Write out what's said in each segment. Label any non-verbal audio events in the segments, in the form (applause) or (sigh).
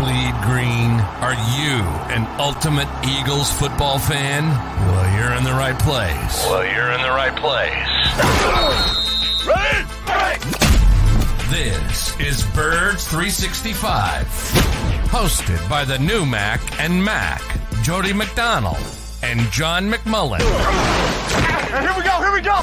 bleed green? Are you an ultimate Eagles football fan? Well, you're in the right place. Well, you're in the right place. Ready? This is Birds 365, hosted by the new Mac and Mac, Jody McDonald and John McMullen. Here we go, here we go.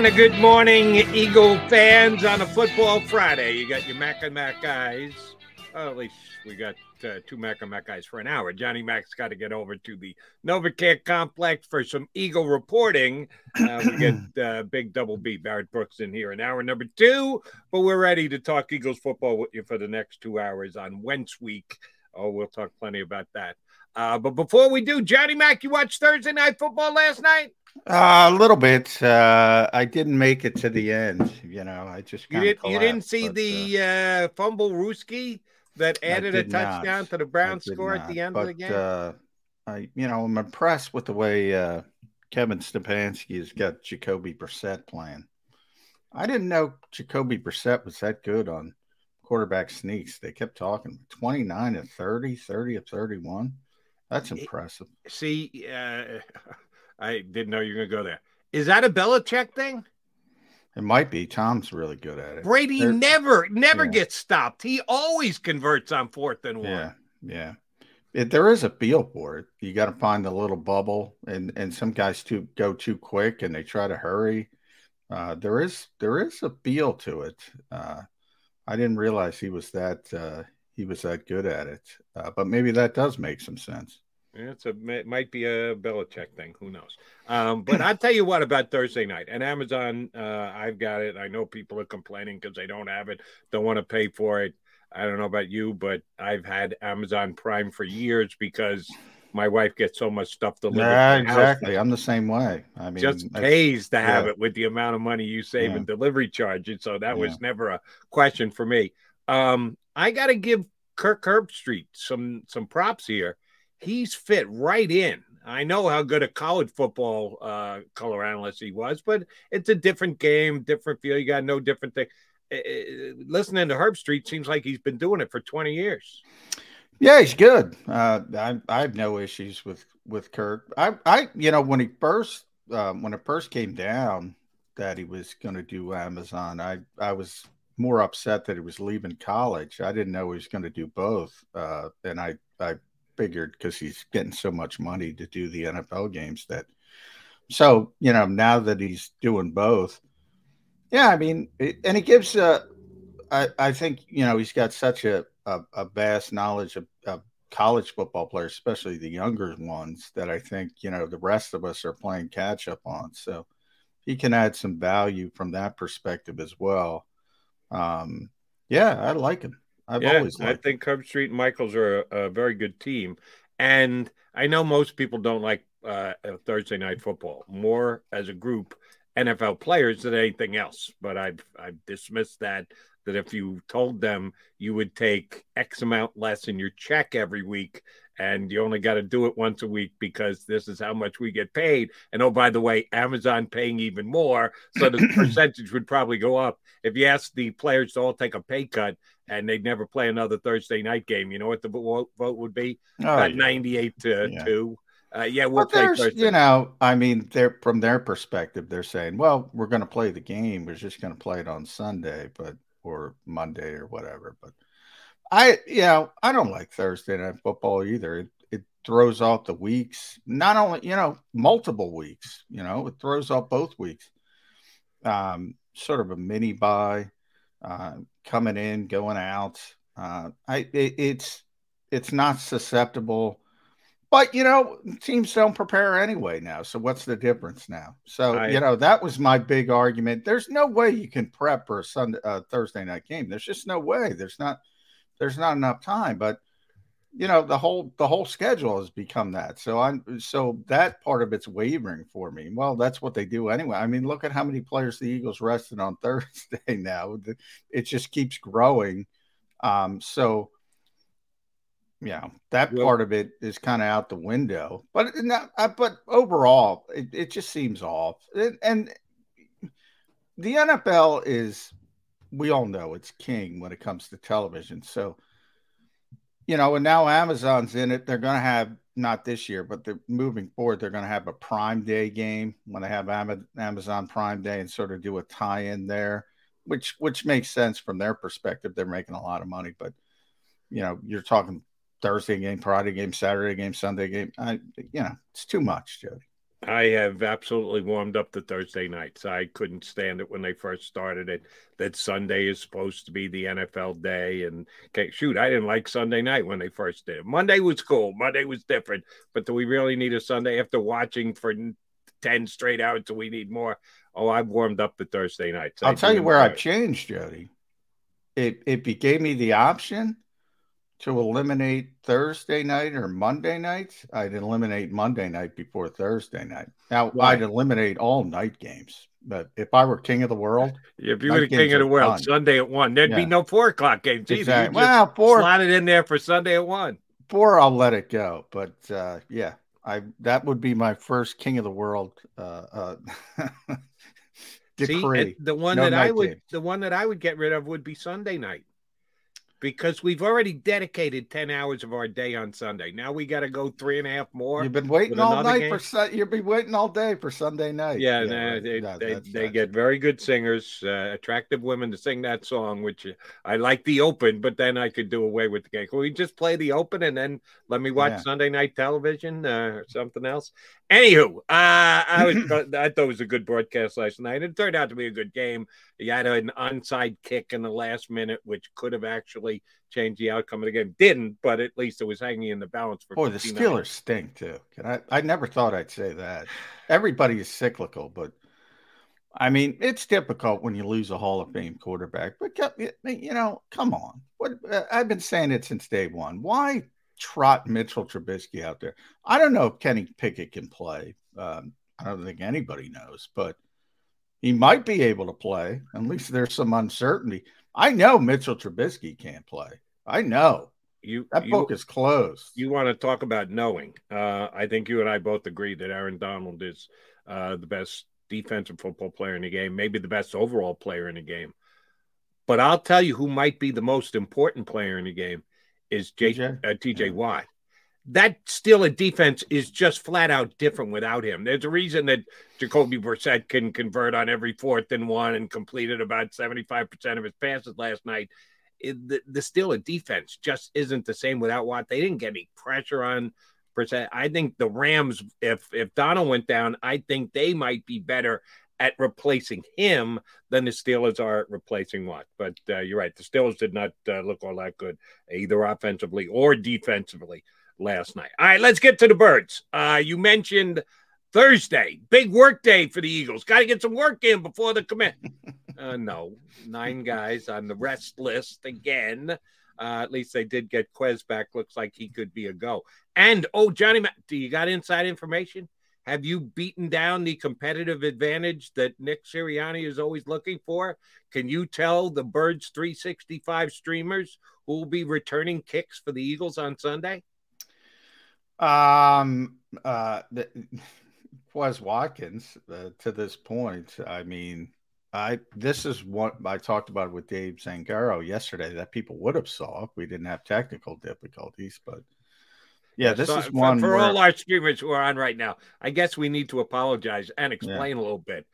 And a good morning, Eagle fans, on a football Friday. You got your Mac and Mac guys. Well, at least we got uh, two Mac and Mac guys for an hour. Johnny Mac's got to get over to the NovaCare complex for some Eagle reporting. Uh, we (clears throat) get uh, big double B, Barrett Brooks, in here in hour number two. But we're ready to talk Eagles football with you for the next two hours on Wentz week. Oh, we'll talk plenty about that. Uh, but before we do, Johnny Mac, you watched Thursday night football last night? Uh, a little bit. Uh, I didn't make it to the end. You know, I just you, did, you didn't see but, the uh, fumble Ruski that added a touchdown not. to the Browns score not. at the end but, of the game. Uh, I, you know, I'm impressed with the way uh, Kevin Stefanski has got Jacoby Brissett playing. I didn't know Jacoby Brissett was that good on quarterback sneaks. They kept talking 29 to 30, 30 to 31. That's impressive. See, uh, (laughs) I didn't know you were going to go there. Is that a Belichick thing? It might be. Tom's really good at it. Brady They're, never, never yeah. gets stopped. He always converts on fourth and one. Yeah, yeah. It, there is a feel for it. You got to find the little bubble, and and some guys too go too quick and they try to hurry. Uh, there is there is a feel to it. Uh, I didn't realize he was that uh, he was that good at it, uh, but maybe that does make some sense. It's a it might be a Belichick thing. Who knows? Um, but I'll tell you what about Thursday night and Amazon. Uh, I've got it. I know people are complaining because they don't have it, don't want to pay for it. I don't know about you, but I've had Amazon Prime for years because my wife gets so much stuff delivered. Yeah, exactly. I'm the same way. I mean, just pays to have yeah. it with the amount of money you save yeah. in delivery charges. So that yeah. was never a question for me. Um, I got to give Kirk Herbstreit some some props here he's fit right in. I know how good a college football uh, color analyst he was, but it's a different game, different feel. You got no different thing. Uh, listening to Herbstreit seems like he's been doing it for 20 years. Yeah, he's good. Uh, I, I have no issues with with Kirk. I, I you know, when he first um, when it first came down that he was going to do Amazon, I I was more upset that he was leaving college. I didn't know he was going to do both, uh, and I I figured because he's getting so much money to do the NFL games that. So you know now that he's doing both, yeah, I mean, it, and he gives. Uh, I I think you know he's got such a a, a vast knowledge of, of college football players, especially the younger ones, that I think you know the rest of us are playing catch up on. So he can add some value from that perspective as well. Um, yeah, I like him. I've yeah, always I think Herbstreit and Michaels are a, a, very good team. And I know most people don't like uh, Thursday night football more as a group, NFL players than anything else. But I've I've dismissed that that if you told them you would take X amount less in your check every week and you only got to do it once a week because this is how much we get paid. And oh, by the way, Amazon paying even more. So the (clears throat) percentage would probably go up. If you ask the players to all take a pay cut and they'd never play another Thursday night game, you know what the vote would be? Oh, About yeah. 98 to Yeah. 2. Uh, yeah, we'll But play Thursday. you know, I mean, they're from their perspective, they're saying, well, we're going to play the game. We're just going to play it on Sunday, but or Monday or whatever. But I, you know, I don't like Thursday night football either. It, it throws off the weeks, not only, you know, multiple weeks, you know, it throws off both weeks. Um, sort of a mini bye, uh, coming in, going out. Uh, I, it, it's, it's not susceptible but you know, teams don't prepare anyway now. So what's the difference now? So I- you know, that was my big argument. There's no way you can prep for a Sunday, uh, Thursday night game. There's just no way. There's not. There's not enough time. But you know, the whole the whole schedule has become that. So I'm so that part of it's wavering for me. Well, that's what they do anyway. I mean, look at how many players the Eagles rested on (laughs) Thursday now. It just keeps growing. Um, so yeah, that Well- part of it is kind of out the window. But not, but overall, it, it just seems off. It- and the NFL is, we all know, it's king when it comes to television. So, you know, and now Amazon's in it. They're going to have not this year, but they're moving forward. They're going to have a Prime Day game when they have Ama- Amazon Prime Day and sort of do a tie-in there, which which makes sense from their perspective. They're making a lot of money, but you know, you're talking Thursday game, Friday game, Saturday game, Sunday game. I, you know, it's too much, Jody. I have absolutely warmed up to Thursday nights. I couldn't stand it when they first started it. That Sunday is supposed to be the NFL day, and okay, shoot, I didn't like Sunday night when they first did it. Monday was cool. Monday was different, but do we really need a Sunday after watching for ten straight hours? Do we need more? Oh, I've warmed up to Thursday nights. I I'll tell you where I've changed, Jody. If if you gave me the option to eliminate Thursday night or Monday nights, I'd eliminate Monday night before Thursday night. Now Why? I'd eliminate all night games. But if I were king of the world, If you were the king of the world. Sunday at one, there'd be no four o'clock games either. exactly. Well, four slot it in there for Sunday at one. four, I'll let it go. But uh, yeah, I that would be my first king of the world uh, uh, (laughs) decree. and the one No that I would games. the one that I would get rid of would be Sunday night. Because we've already dedicated 10 hours of our day on Sunday. Now we got to go three and a half more. You've been waiting all night game? for Sun- you'll be waiting all day for Sunday night. Yeah, nah, right. they, No, they, they get very good singers, uh, attractive women to sing that song, which uh, I like the open, but then I could do away with the game. Can we just play the open and then let me watch Yeah. Sunday night television uh, or something else? Anywho, uh, I was (laughs) I thought it was a good broadcast last night. It turned out to be a good game. You had an onside kick in the last minute, which could have actually changed the outcome of the game. Didn't, but at least it was hanging in the balance for Boy, the Steelers stink too. Can I? I never thought I'd say that. Everybody is cyclical, but I mean, it's difficult when you lose a Hall of Fame quarterback. But you know, come on. What uh, I've been saying it since day one. Why trot Mitchell Trubisky out there? I don't know if Kenny Pickett can play. Um, I don't think anybody knows, but he might be able to play. At least there's some uncertainty. I know Mitchell Trubisky can't play. I know You, that you, book is closed. you want to talk about knowing. Uh, I think you and I both agree that Aaron Donald is uh, the best defensive football player in the game, maybe the best overall player in the game. But I'll tell you who might be the most important player in the game is J- TJ? uh, TJ. Watt. That still a defense is just flat out different without him. There's a reason that Jacoby Brissett can convert on every fourth and one and completed about 75% of his passes last night it, the, the still a defense just isn't the same without Watt. They didn't get any pressure on Brissett. I think the Rams, if if Donald went down, I think they might be better at replacing him than the Steelers are at replacing Watt. But uh, you're right, the Steelers did not uh, look all that good either offensively or defensively last night. All right, let's get to the birds. Uh, you mentioned Thursday, big work day for the Eagles. Got to get some work in before the commit. (laughs) Uh, no, nine guys on the rest list again. Uh, at least they did get Quez back. Looks like he could be a go. And oh, Johnny, do you got inside information? Have you beaten down the competitive advantage that Nick Sirianni is always looking for? Can you tell the Birds 365 streamers who will be returning kicks for the Eagles on Sunday? Um, uh, Quez Watkins, uh, to this point, I mean, I this is what I talked about with Dave Zangaro yesterday that people would have saw if we didn't have technical difficulties, but Yeah, this So, is for- one for, where, all our streamers who are on right now. I guess we need to apologize and explain a little bit.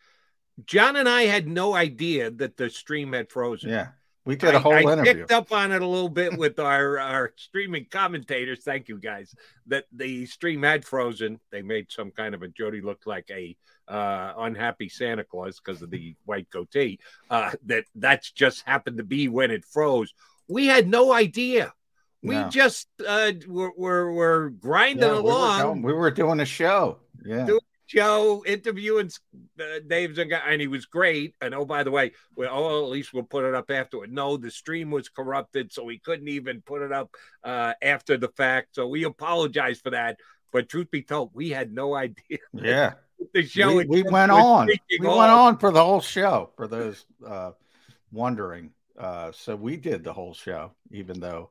John and I had no idea that the stream had frozen. yeah, we did a whole I, interview. picked up on it a little bit with our, our streaming commentators. Thank you guys. That the stream had frozen. They made some kind of a Jody look like a uh, unhappy Santa Claus because of the (laughs) white goatee. Uh, that that's just happened to be when it froze. We had no idea. We No. just uh, were, were, were grinding Yeah, we, were along. going- we were doing a show. Yeah, Do- Joe interviewing uh, Dave Zanga, and he was great. And oh, by the way, well, oh, at least we'll put it up afterward. No, the stream was corrupted, so we couldn't even put it up uh, after the fact. So we apologize for that. But truth be told, we had no idea (laughs) yeah. the show. we, we went on. We went on for the whole show. For those uh, wondering, uh, so we did the whole show, even though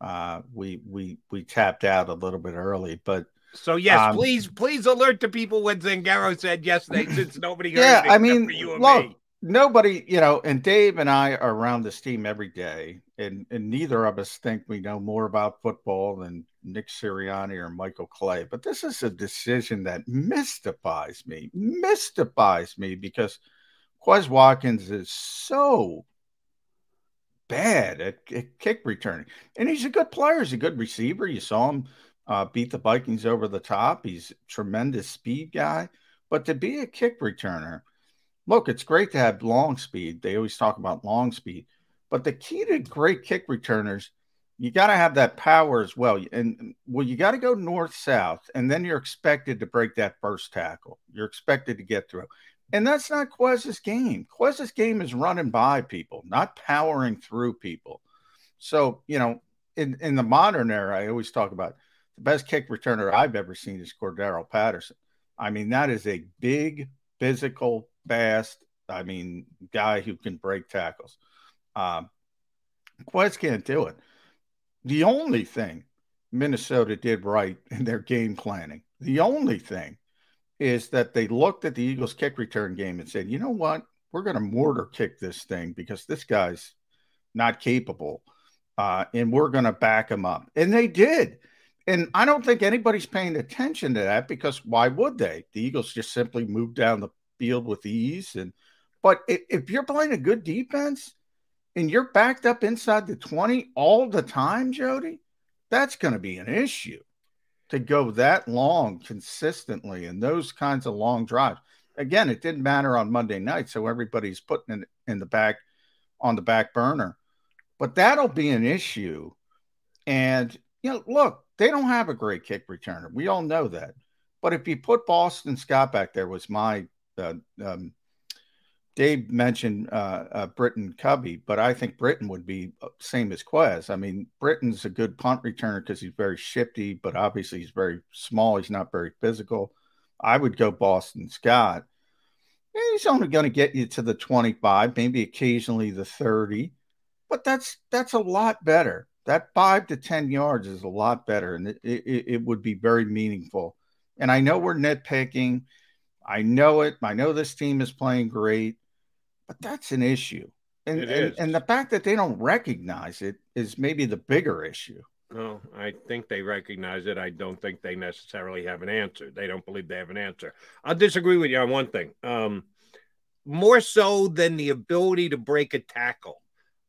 uh, we we we tapped out a little bit early. But So yes, Um, please, please alert the people when Zangaro said yesterday, since (laughs) nobody heard Yeah, I mean, for you and look, me. nobody, you know, and Dave and I are around this team every day, and and neither of us think we know more about football than Nick Sirianni or Michael Clay. But this is a decision that mystifies me, mystifies me because Quez Watkins is so bad at, at kick returning, and he's a good player. He's a good receiver. You saw him uh, beat the Vikings over the top. He's tremendous speed guy, but to be a kick returner look, it's great to have long speed. They always talk about long speed, but the key to great kick returners, you got to have that power as well. And well, you got to go north south, and then you're expected to break that first tackle. You're expected to get through. And that's not Quez's game. Quez's game is running by people, not powering through people. So, you know, in, in the modern era, I always talk about the best kick returner I've ever seen is Cordarrelle Patterson. I mean, that is a big, physical, fast, I mean, guy who can break tackles. Um, Quez can't do it. The only thing Minnesota did right in their game planning, the only thing is that they looked at the Eagles kick return game and said, you know what? We're going to mortar kick this thing because this guy's not capable. Uh, and we're going to back him up. And they did. And I don't think anybody's paying attention to that because why would they? The Eagles just simply moved down the field with ease. And but if, if you're playing a good defense and you're backed up inside the 20 all the time, Jody, that's going to be an issue to go that long consistently and those kinds of long drives. Again, it didn't matter on Monday night, so everybody's putting it in the back on the back burner. But that'll be an issue. And you know, look, they don't have a great kick returner. We all know that. But if you put Boston Scott back there, was my uh, um, Dave mentioned uh, uh, Britain Covey, but I think Britain would be same as Quez. I mean, Britain's a good punt returner because he's very shifty, but obviously he's very small. He's not very physical. I would go Boston Scott. And he's only going to get you to the 25, maybe occasionally the 30, but that's that's a lot better. That five to 10 yards is a lot better, and it, it, it would be very meaningful. And I know we're nitpicking. I know it. I know this team is playing great, but that's an issue. And, and, and the fact that they don't recognize it is maybe the bigger issue. No, I think they recognize it. I don't think they necessarily have an answer. They don't believe they have an answer. I'll disagree with you on one thing. Um, more so than the ability to break a tackle,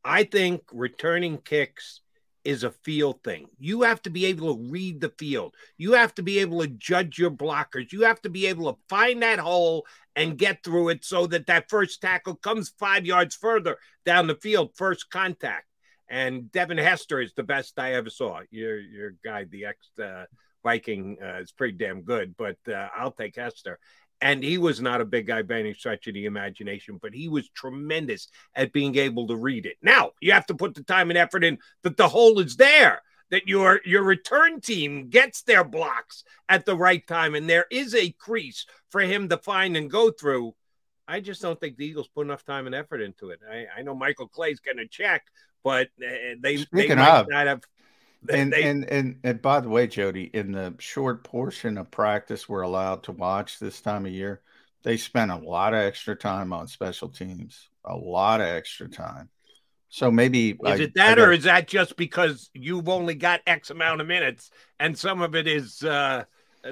I think returning kicks is a field thing. You have to be able to read the field. You have to be able to judge your blockers. You have to be able to find that hole and get through it so that that first tackle comes five yards further down the field, first contact. And Devin Hester is the best I ever saw. Your your guy, the ex uh, Viking, uh, is pretty damn good, but uh, I'll take Hester. And he was not a big guy by any stretch of the imagination, but he was tremendous at being able to read it. Now you have to put the time and effort in that the hole is there, that your your return team gets their blocks at the right time, and there is a crease for him to find and go through. I just don't think the Eagles put enough time and effort into it. I, I know Michael Clay's going to check, but uh, they they might of, not have. They, And, they- and and and by the way, Jody, in the short portion of practice we're allowed to watch this time of year, they spent a lot of extra time on special teams, a lot of extra time. So maybe is I, it that, or is that just because you've only got X amount of minutes, and some of it is uh, uh,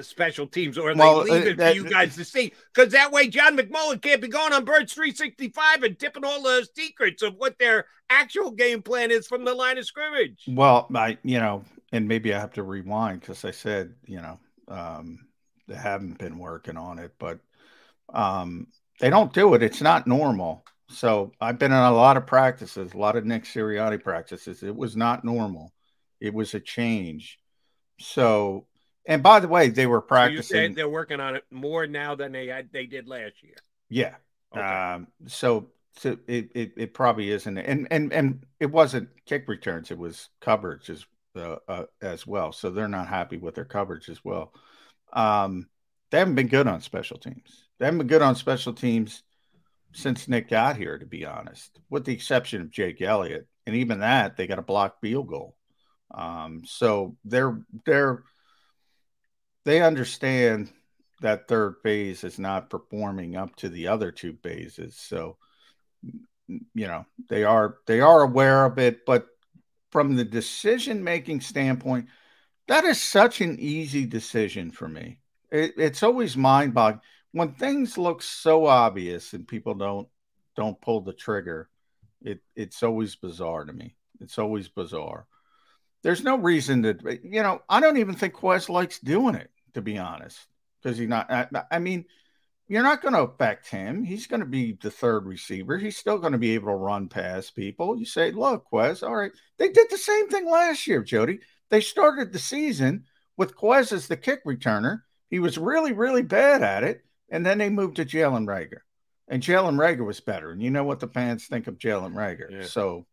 special teams, or Well, they leave uh, it that- for you guys to see? Because that way, John McMullen can't be going on Birds 365 and tipping all the secrets of what their actual game plan is from the line of scrimmage. Well, I you know, and maybe I have to rewind because I said you know um, they haven't been working on it, but um, they don't do it. It's not normal. So I've been in a lot of practices, a lot of Nick Sirianni practices. It was not normal. It was a change. So, and by the way, they were So you practicing. said they're working on it more now than they had they did last year. yeah. Okay. Um, so so it, it it probably isn't, and and and it wasn't kick returns; it was coverage as uh, uh, as well. So they're not happy with their coverage as well. Um, they haven't been good on special teams. They haven't been good on special teams since Nick got here, to be honest, with the exception of Jake Elliott, and even that they got a blocked field goal. Um, so they're they're they understand that third phase is not performing up to the other two phases. So, mm, mm, you know, they are they are aware of it, but from the decision making standpoint, that is such an easy decision for me. It, it's always mind boggling when things look so obvious and people don't don't pull the trigger. It it's always bizarre to me. It's always bizarre. There's no reason to, you know, I don't even think Quez likes doing it, to be honest because he's not. I, I mean, you're not going to affect him. He's going to be the third receiver. He's still going to be able to run past people. You say, look, Quez, all right. They did the same thing last year, Jody. They started the season with Quez as the kick returner. He was really, really bad at it. And then they moved to Jalen Reagor. And Jalen Reagor was better. And you know what the fans think of Jalen Reagor. Yeah. So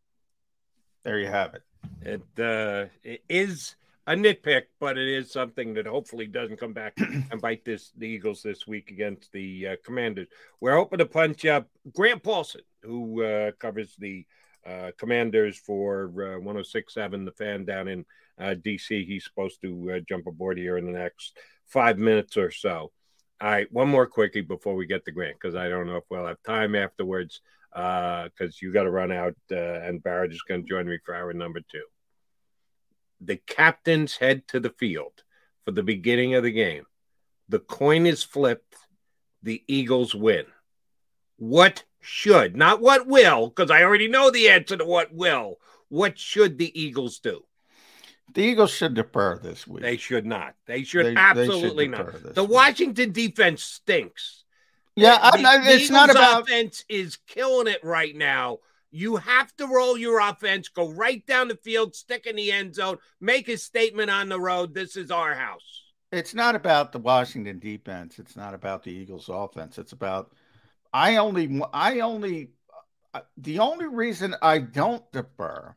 there you have it. It uh, it is a nitpick, but it is something that hopefully doesn't come back (clears throat) and bite this the Eagles this week against the uh, Commanders. We're hoping to punch up Grant Paulson, who uh, covers the uh, Commanders for uh, 106.7, the fan down in uh, DC. He's supposed to uh, jump aboard here in the next five minutes or so. All right, one more quickie before we get to Grant, because I don't know if we'll have time afterwards, because you got to run out, and Barrett is going to join me for hour number two the captains head to the field for the beginning of the game. The coin is flipped, the Eagles win. What should, not what will, because I already know the answer to what will. What should the Eagles do? The Eagles should defer this week. They should not. They should They- they should absolutely not. The week. Washington defense stinks. yeah, The- I, I, the it's not Eagles' about. offense is killing it right now. You have to roll your offense, go right down the field, stick in the end zone, make a statement on the road. This is our house. it's not about the Washington defense. It's not about the Eagles offense. It's about I only I only uh, the only reason I don't defer.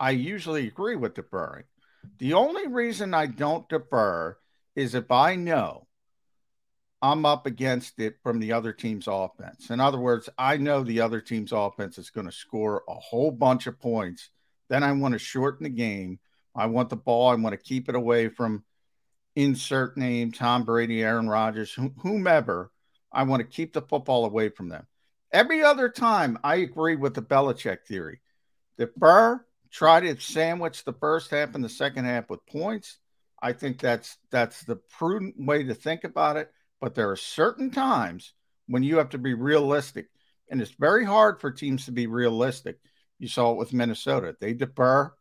I usually agree with deferring. The only reason I don't defer is if I know I'm up against it from the other team's offense. In other words, I know the other team's offense is going to score a whole bunch of points. Then I want to shorten the game. I want the ball. I want to keep it away from insert name Tom Brady, Aaron Rodgers, wh- whomever. I want to keep the football away from them. Every other time, I agree with the Belichick theory. Defer, try to sandwich the first half and the second half with points. I think that's that's the prudent way to think about it. But there are certain times when you have to be realistic, and it's very hard for teams to be realistic. You saw it with Minnesota; they defer,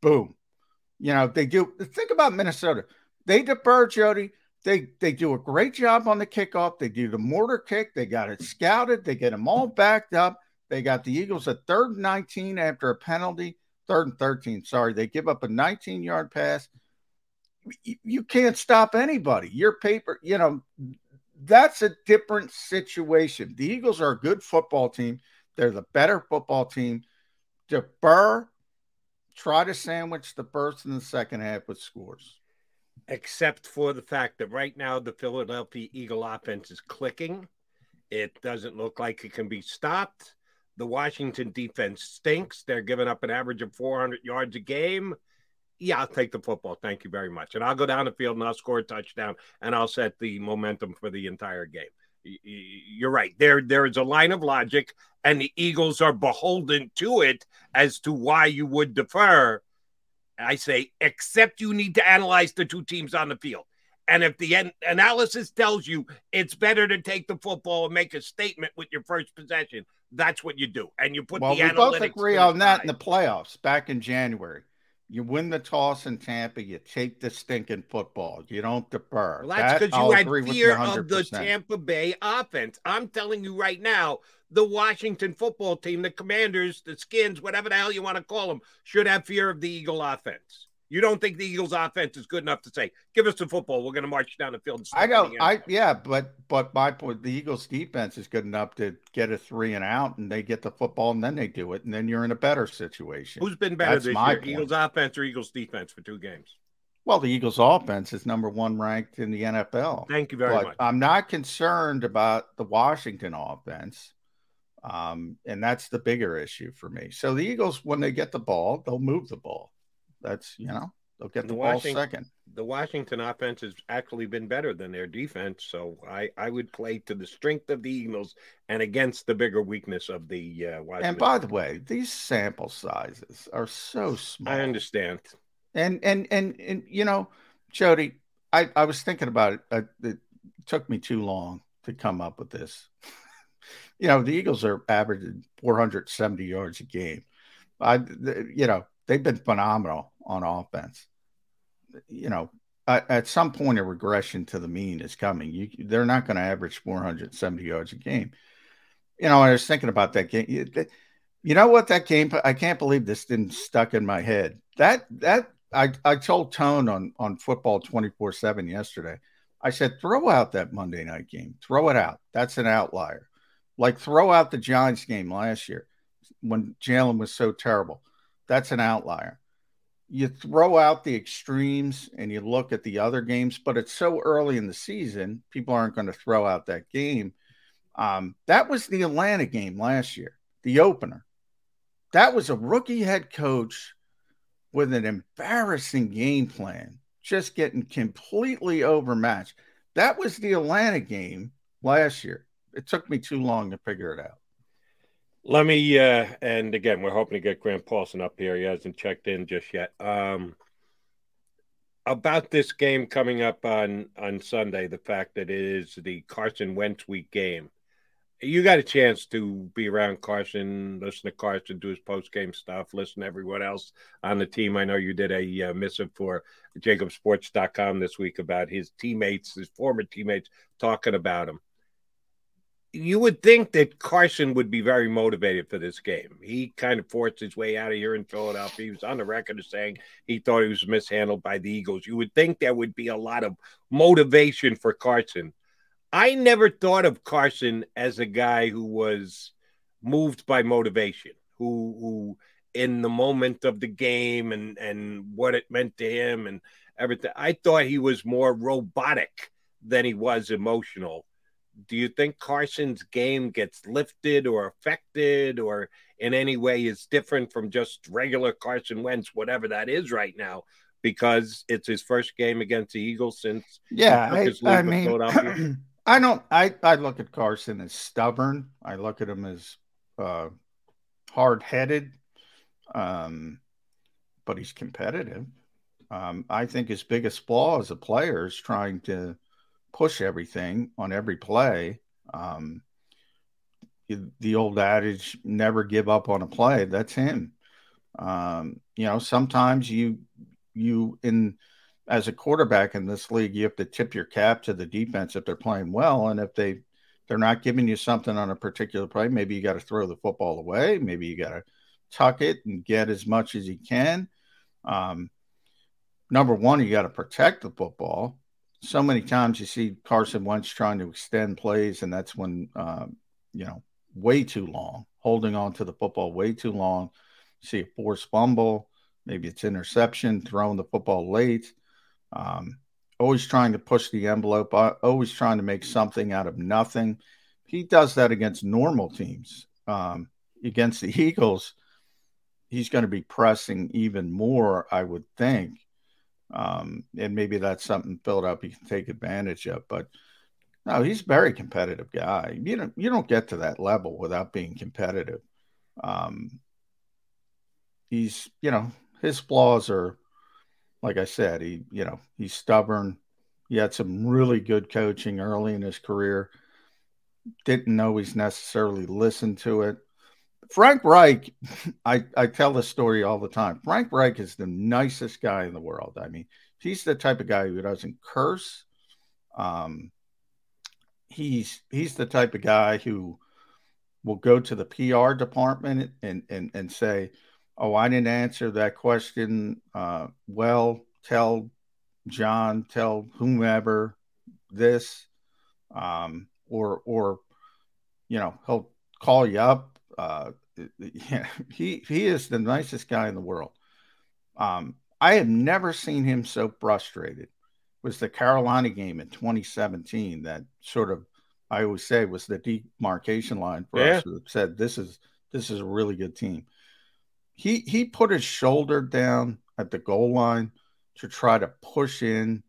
boom. You know they do. Think about Minnesota; they defer, Jody. They they do a great job on the kickoff. They do the mortar kick. They got it scouted. They get them all backed up. They got the Eagles at third and 19 after a penalty, third and 13. Sorry, they give up a 19 yard pass. You, you can't stop anybody. Your paper, you know, that's a different situation. The Eagles are a good football team. They're the better football team. Defer, try to sandwich the first and the second half with scores. except for the fact that right now the Philadelphia Eagle offense is clicking. It doesn't look like it can be stopped. The Washington defense stinks. They're giving up an average of 400 yards a game. Yeah, I'll take the football. Thank you very much. And I'll go down the field and I'll score a touchdown and I'll set the momentum for the entire game. You're right. There, there is a line of logic, and the Eagles are beholden to it as to why you would defer. I say, except you need to analyze the two teams on the field. And if the an- analysis tells you it's better to take the football and make a statement with your first possession, that's what you do. And you put well, the we both agree on that in the playoffs back in January. You win the toss in Tampa, you take the stinking football. You don't defer. Well, that's because that, you had fear of the Tampa Bay offense. I'm telling you right now, the Washington football team, the Commanders, the Skins, whatever the hell you want to call them, should have fear of the Eagle offense. You don't think the Eagles' offense is good enough to say, "Give us the football. We're going to march down the field." And I sniff know. in the end I yeah, but but my point, the Eagles' defense is good enough to get a three and out, and they get the football, and then they do it, and then you're in a better situation. Who's been better That's this year, point. Eagles' offense or Eagles' defense for two games? Well, the Eagles' offense is number one ranked in the NFL. Thank you very but much. I'm not concerned about the Washington offense. Um, and that's the bigger issue for me. So the Eagles, when they get the ball, they'll move the ball. That's you know, they'll get the, The ball Washington- second. the Washington offense has actually been better than their defense, so I, I would play to the strength of the Eagles and against the bigger weakness of the uh, Washington. And by the way, these sample sizes are so small. I understand. And and and and you know, Jody, I I was thinking about it. Uh, it took me too long to come up with this. (laughs) you know, the Eagles are averaging 470 yards a game. I, you know, they've been phenomenal on offense. You know, at, at some point, a regression to the mean is coming. You, they're not going to average 470 yards a game. You know, I was thinking about that game. You, know what? That game, I can't believe this didn't stuck in my head. That that I I told Tone on on football 24 seven yesterday. I said, throw out that Monday night game. Throw it out. That's an outlier. Like throw out the Giants game last year when Jalen was so terrible. That's an outlier. You throw out the extremes and you look at the other games, but it's so early in the season, people aren't going to throw out that game. Um, that was the Atlanta game last year, the opener. That was a rookie head coach with an embarrassing game plan, just getting completely overmatched. That was the Atlanta game last year. It took me too long to figure it out. Let me, uh, and again, we're hoping to get Grant Paulson up here. He hasn't checked in just yet. Um, about this game coming up on on Sunday, the fact that it is the Carson Wentz week game. You got a chance to be around Carson, listen to Carson do his post game stuff, listen to everyone else on the team. I know you did a uh, missive for JakibSports.com this week about his teammates, his former teammates, talking about him you would think that Carson would be very motivated for this game. He kind of forced his way out of here in Philadelphia. He was on the record of saying he thought he was mishandled by the Eagles. You would think there would be a lot of motivation for Carson. I never thought of Carson as a guy who was moved by motivation, who who in the moment of the game and and what it meant to him and everything. I thought he was more robotic than he was emotional do you think Carson's game gets lifted or affected or in any way is different from just regular Carson Wentz, whatever that is right now, because it's his first game against the Eagles since Yeah, I, I mean? (clears throat) I don't. I I look at Carson as stubborn. I look at him as uh, hard headed, um, but he's competitive. Um, I think his biggest flaw as a player is trying to push everything on every play. Um, the old adage, never give up on a play. That's him. Um, you know, sometimes you you in as a quarterback in this league, you have to tip your cap to the defense if they're playing well, and if they they're not giving you something on a particular play, maybe you got to throw the football away. Maybe you got to tuck it and get as much as you can. Um, number one, you got to protect the football. So many times you see Carson Wentz trying to extend plays, and that's when um, you know way too long, holding on to the football way too long. see a forced fumble, maybe it's interception, throwing the football late. Um, always trying to push the envelope, uh, always trying to make something out of nothing. He does that against normal teams. Um, against the (laughs) Eagles, he's going to be pressing even more, I would think. Um, and maybe that's something built up Philadelphia can take advantage of. But No, he's a very competitive guy. You know, you don't get to that level without being competitive. Um, he's, you know, his flaws are, like I said, he, you know, he's stubborn. He had some really good coaching early in his career. Didn't always necessarily listen to it. Frank Reich, I, I tell this story all the time. Frank Reich is the nicest guy in the world. I mean, he's the type of guy who doesn't curse. Um, he's he's the type of guy who will go to the PR department and and and say, "Oh, I didn't answer that question uh, well. Tell John, tell whomever this, um, or or you know he'll call you up. Uh, (laughs) yeah, he he is the nicest guy in the world. Um, I have never seen him so frustrated was the Carolina game in 2017 that sort of I always say was the demarcation line for yeah. us that said this is this is a really good team. He he put his shoulder down at the goal line to try to push in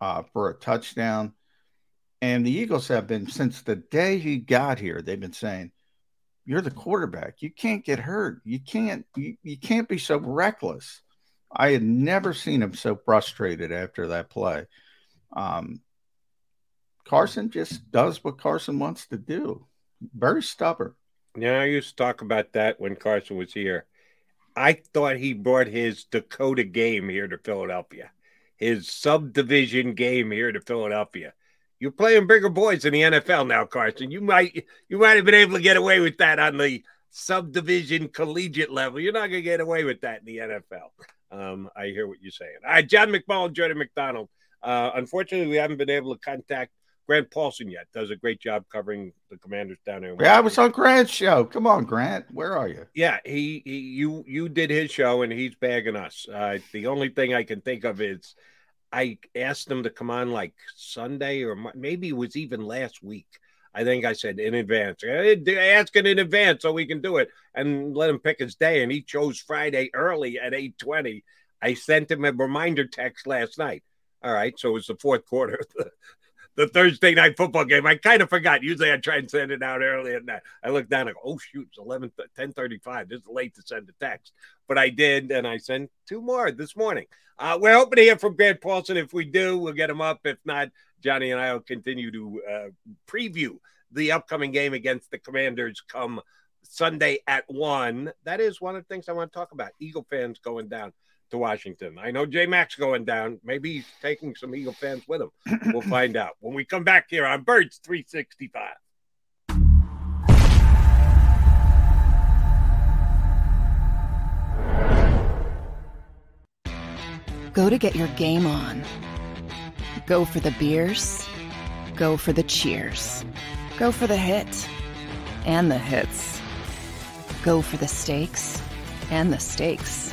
uh, for a touchdown. And the Eagles have been since the day he got here, they've been saying, You're the quarterback. You can't get hurt. You can't you, you can't be so reckless. I had never seen him so frustrated after that play. Um, Carson just does what Carson wants to do. Very stubborn. Yeah, I used to talk about that when Carson was here. I thought he brought his Dakota game here to Philadelphia, his subdivision game here to Philadelphia. You're playing bigger boys in the NFL now, Carson. You might you might have been able to get away with that on the subdivision collegiate level. You're not going to get away with that in the NFL. Um, I hear what you're saying. All right, John McMullen, Jordan McDonald. Uh, unfortunately, we haven't been able to contact Grant Paulson yet. Does a great job covering the Commanders down there. Yeah, I was on Grant's show. Come on, Grant, where are you? Yeah, he, he you you did his show and he's bagging us. Uh, the only thing I can think of is I asked him to come on like Sunday or maybe it was even last week. I think I said in advance. Ask it in advance so we can do it and let him pick his day. And he chose Friday early at eight twenty. I sent him a reminder text last night. All right, so it was the fourth quarter, the, Thursday night football game. I kind of forgot. Usually I try and send it out early, and I look down and go, "Oh shoot, it's 11, 10:35. This is late to send a text." But I did, and I sent two more this morning. Uh, we're hoping to hear from Grant Paulson. If we do, we'll get him up. If not, Johnny and I will continue to uh, preview the upcoming game against the Commanders come Sunday at one. That is one of the things I want to talk about. Eagle fans going down to Washington. I know J Max going down. Maybe he's taking some Eagle fans with him. We'll (clears throat) find out when we come back here on Birds 365. Go to get your game on. Go for the beers. Go for the cheers. Go for the hit and the hits. Go for the stakes and the stakes.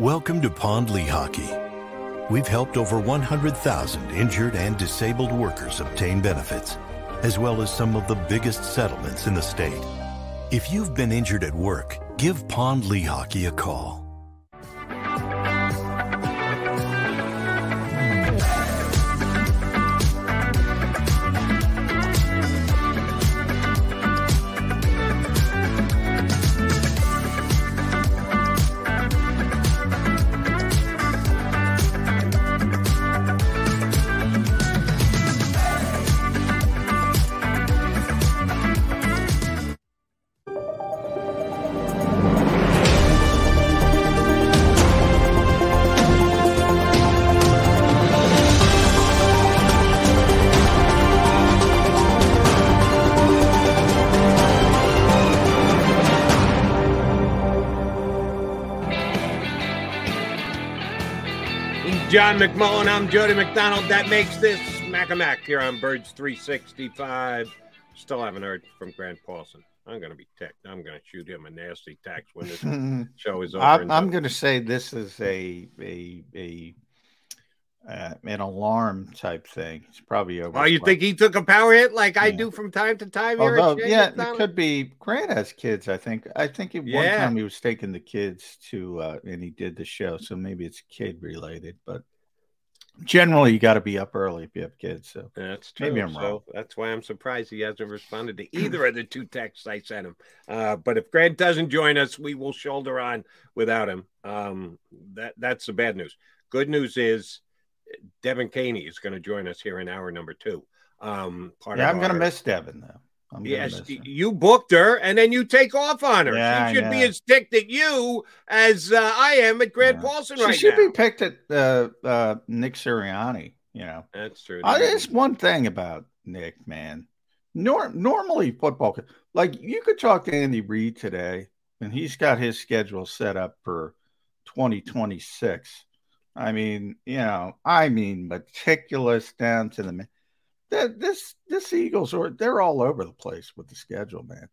Welcome to Pond Lehocky. We've helped over 100,000 injured and disabled workers obtain benefits, as well as some of the biggest settlements in the state. If you've been injured at work, give Pond Lehocky a call. McMullen. I'm Jody McDonald. That makes this Mac Mac here on Birds 365. Still haven't heard from Grant Paulsen. I'm going to be ticked. I'm going to shoot him a nasty text when this (laughs) show is over. I'm, I'm going to say this is a a a uh, an alarm type thing. It's probably over. Oh, you think he took a power hit like yeah. I do from time to time? Although, yeah, it could be. Grant has kids. I think. I think at yeah. one time he was taking the kids to, uh, and he did the show. So maybe it's kid related, but generally you got to be up early if you have kids. So that's true. Maybe I'm wrong. So that's why I'm surprised he hasn't responded to either of the two texts I sent him. Uh, but if Grant doesn't join us, we will shoulder on without him. Um, that that's the bad news. Good news is Devan Kaney is going to join us here in hour number two. Um, yeah, I'm going to miss Devan though. I'm yes, you booked her and then you take off on her. Yeah, she should be as ticked at you as uh, I am at Grant yeah. Paulsen she right should be picked at uh, uh, Nick Sirianni. You know, that's true. Uh, there's one thing about Nick, man. Nor- normally, football, like you could talk to Andy Reid today, and he's got his schedule set up for 2026. I mean, you know, I mean, meticulous down to the this this Eagles are they're all over the place with the schedule, man.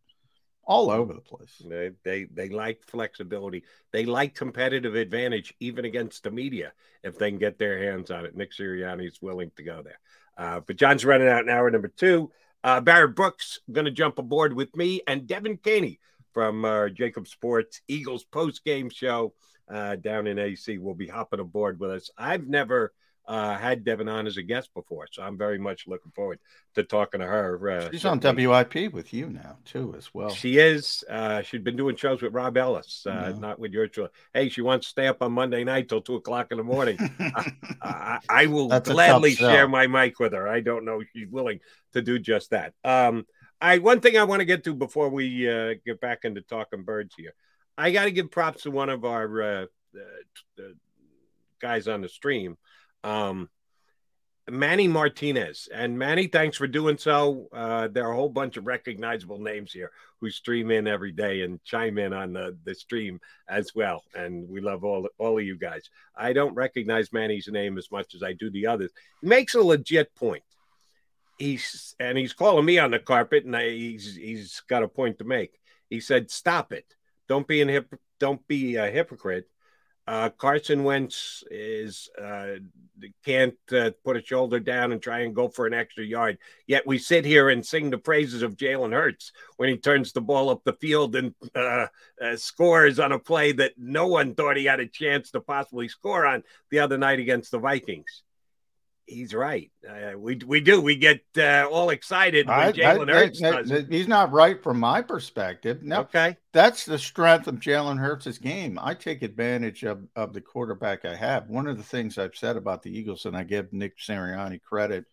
All over the place. They they they like flexibility. They like competitive advantage, even against the media, if they can get their hands on it. Nick Sirianni is willing to go there. Uh, but John's running out in hour number two. Uh, Barrett Brooks going to jump aboard with me and Devan Kaney from uh, JAKIB Sports Eagles post game show uh, down in AC will be hopping aboard with us. I've never uh, had Devan on as a guest before, so I'm very much looking forward to talking to her. Uh, She's on WIP with you now too, as well. She is. Uh, she's been doing shows with Rob Ellis, uh, not with your. Show. Hey, she wants to stay up on Monday night till two o'clock in the morning. I, (laughs) I, will That's gladly share my mic with her. I don't know if she's willing to do just that. Um, I one thing I want to get to before we uh, get back into talking birds here. I got to give props to one of our uh, guys on the stream um, Manny Martinez. And Manny, thanks for doing so. Uh, there are a whole bunch of recognizable names here who stream in every day and chime in on the, the stream as well. And we love all, all of you guys. I don't recognize Manny's name as much as I do the others. He makes a legit point. He's and he's calling me on the carpet, and I, he's he's got a point to make. He said, "Stop it! Don't be an hip, don't be a hypocrite uh, Carson Wentz is uh, can't uh, put a shoulder down and try and go for an extra yard. Yet we sit here and sing the praises of Jalen Hurts when he turns the ball up the field and uh, uh, scores on a play that no one thought he had a chance to possibly score on the other night against the Vikings he's right. Uh, we we do. We get uh, all excited when Jalen Hurts does. He's not right from my perspective. No, okay, that's the strength of Jalen Hurts' game. I take advantage of, of the quarterback I have. One of the things I've said about the Eagles, and I give Nick Sirianni credit.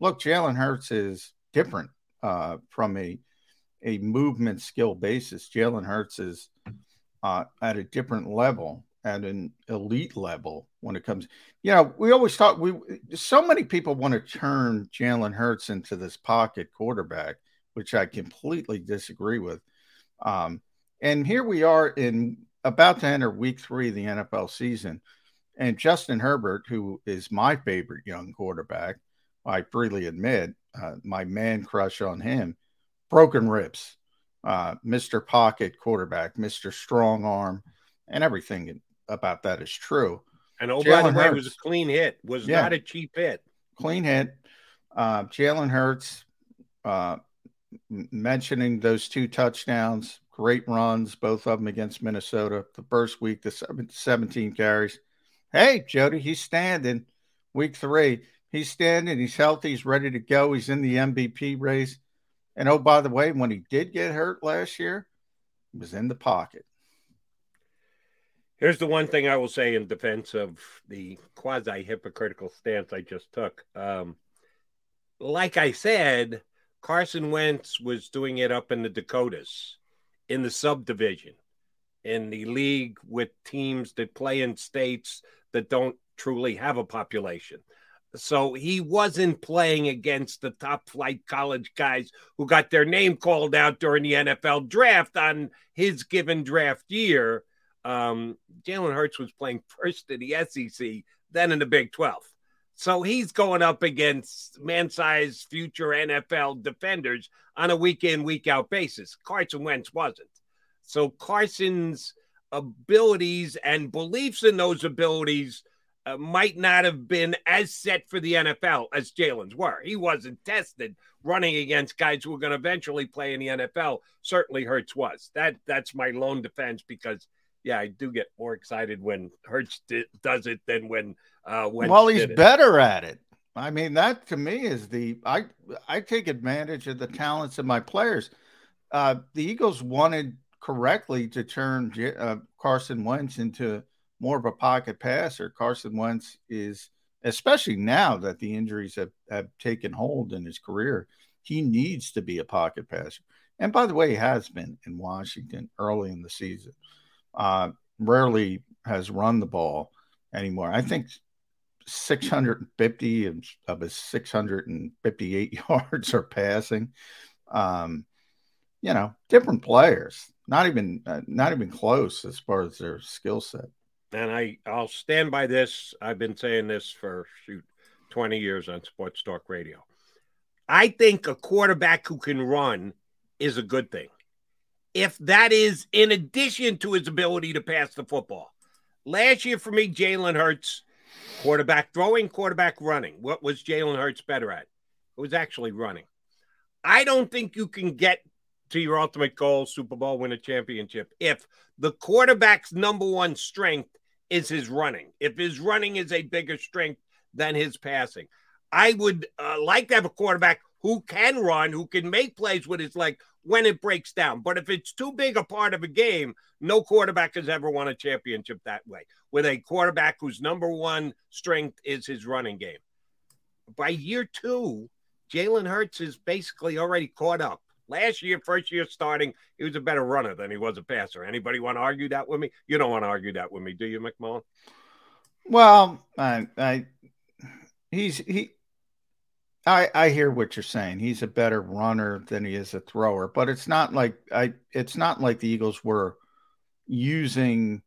Look, Jalen Hurts is different uh, from a a movement skill basis. Jalen Hurts is uh, at a different level at an elite level when it comes. You know, we always talk. We so many people want to turn Jalen Hurts into this pocket quarterback, which I completely disagree with. Um, and here we are in about to enter week three of the NFL season, and Justin Herbert, who is my favorite young quarterback, I freely admit, uh, my man crush on him, broken ribs, uh, Mr. Pocket quarterback, Mr. Strong Arm, and everything about that is true. And oh, Jalen by the way, Hurts, it was a clean hit. Was yeah, not a cheap hit. Clean hit. Uh, Jalen Hurts uh, mentioning those two touchdowns, great runs, both of them against Minnesota. The first week, the 17 carries. Hey, Jody, he's standing. Week three, he's standing. He's healthy. He's ready to go. He's in the MVP race. And oh, by the way, when he did get hurt last year, he was in the pocket. Here's the one thing I will say in defense of the quasi hypocritical stance I just took. Um, like I said, Carson Wentz was doing it up in the Dakotas, in the subdivision, in the league with teams that play in states that don't truly have a population. So he wasn't playing against the top flight college guys who got their name called out during the NFL draft on his given draft year. Um, Jalen Hurts was playing first in the SEC, then in the Big 12. So he's going up against man sized future NFL defenders on a week in, week out basis. Carson Wentz wasn't. So Carson's abilities and beliefs in those abilities uh, might not have been as set for the NFL as Jalen's were. He wasn't tested running against guys who were going to eventually play in the NFL. Certainly Hurts was. That that's my lone defense because yeah, I do get more excited when Hurts does it than when uh when Well, he's better at it. I mean, that to me is the I I take advantage of the talents of my players. Uh the Eagles wanted correctly to turn uh, Carson Wentz into more of a pocket passer. Carson Wentz is, especially now that the injuries have, have taken hold in his career, he needs to be a pocket passer. And by the way, he has been in Washington early in the season. Uh, rarely has run the ball anymore. I think 650 of his 658 (laughs) yards are passing. Um, you know, different players, not even uh, not even close as far as their skill set and I I'll stand by this. I've been saying this for shoot 20 years on Sports Talk Radio. I think a quarterback who can run is a good thing. If that is in addition to his ability to pass the football. Last year for me, Jalen Hurts, quarterback throwing, quarterback running. What was Jalen Hurts better at? It was actually running. I don't think you can get to your ultimate goal, Super Bowl, win a championship, if the quarterback's number one strength is his running. If his running is a bigger strength than his passing, I would uh, like to have a quarterback who can run, who can make plays with his leg when it breaks down. But if it's too big a part of a game, no quarterback has ever won a championship that way with a quarterback whose number one strength is his running game. By year two, Jalen Hurts is basically already caught up. Last year, first year starting, he was a better runner than he was a passer. Anybody want to argue that with me? You don't want to argue that with me, do you, McMullen? Well, I, I, he's he. I I hear what you're saying. He's a better runner than he is a thrower, but it's not like I. It's not like the Eagles were using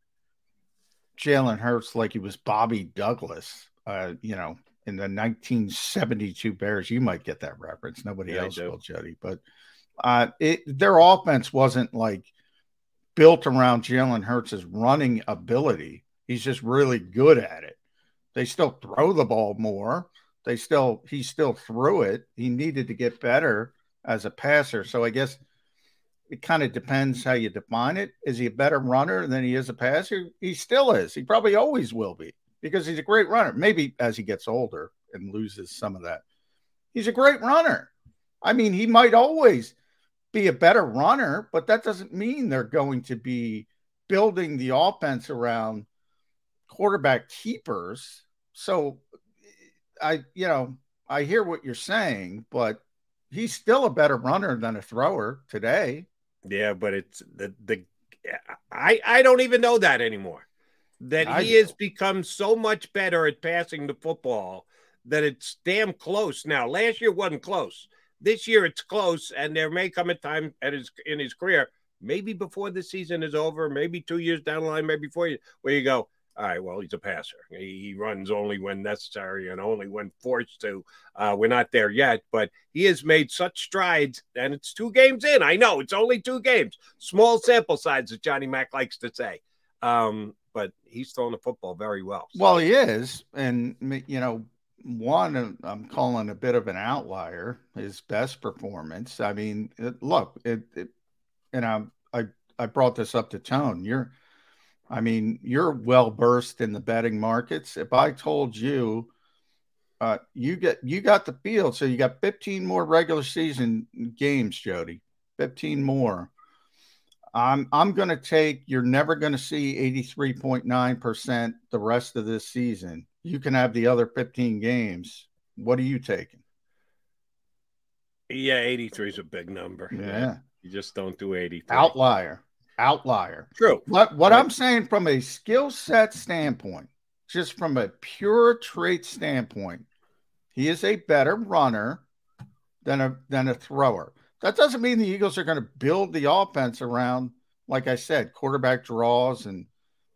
Jalen Hurts like he was Bobby Douglas. Uh, you know, in the 1972 Bears, you might get that reference. Nobody yeah, else will, Jody, but uh, it, their offense wasn't like built around Jalen Hurts' running ability. He's just really good at it. They still throw the ball more. They still he still threw it. He needed to get better as a passer. So I guess it kind of depends how you define it. Is he a better runner than he is a passer? He still is. He probably always will be because he's a great runner. Maybe as he gets older and loses some of that. He's a great runner. I mean, he might always be a better runner, but that doesn't mean they're going to be building the offense around quarterback keepers. So I, you know, I hear what you're saying, but he's still a better runner than a thrower today. Yeah, but it's the the I I don't even know that anymore. That I he do. has become so much better at passing the football that it's damn close now. Last year wasn't close. This year it's close, and there may come a time at his in his career, maybe before the season is over, maybe two years down the line, maybe before you, where you go, all right, well, he's a passer. He, runs only when necessary and only when forced to. Uh, we're not there yet, but he has made such strides, and it's two games in. I know it's only two games, small sample size, as Johnny Mack likes to say. Um, but he's throwing the football very well. So. Well, he is, and you know, one uh, I'm calling a bit of an outlier. His best performance. I mean, look, it, it, and I I I brought this up to Tone. You're, I mean, you're well versed in the betting markets. If I told you. Uh, you get you got the field, so you got 15 more regular season games, Jody. 15 more. I'm I'm going to take. You're never going to see 83.9 percent the rest of this season. You can have the other 15 games. What are you taking? Yeah, 83 is a big number. Yeah, you just don't do 83. Outlier, outlier. True. What what right. I'm saying from a skill set standpoint, just from a pure trait standpoint, he is a better runner than a than a thrower. That doesn't mean the Eagles are going to build the offense around, like I said, quarterback draws and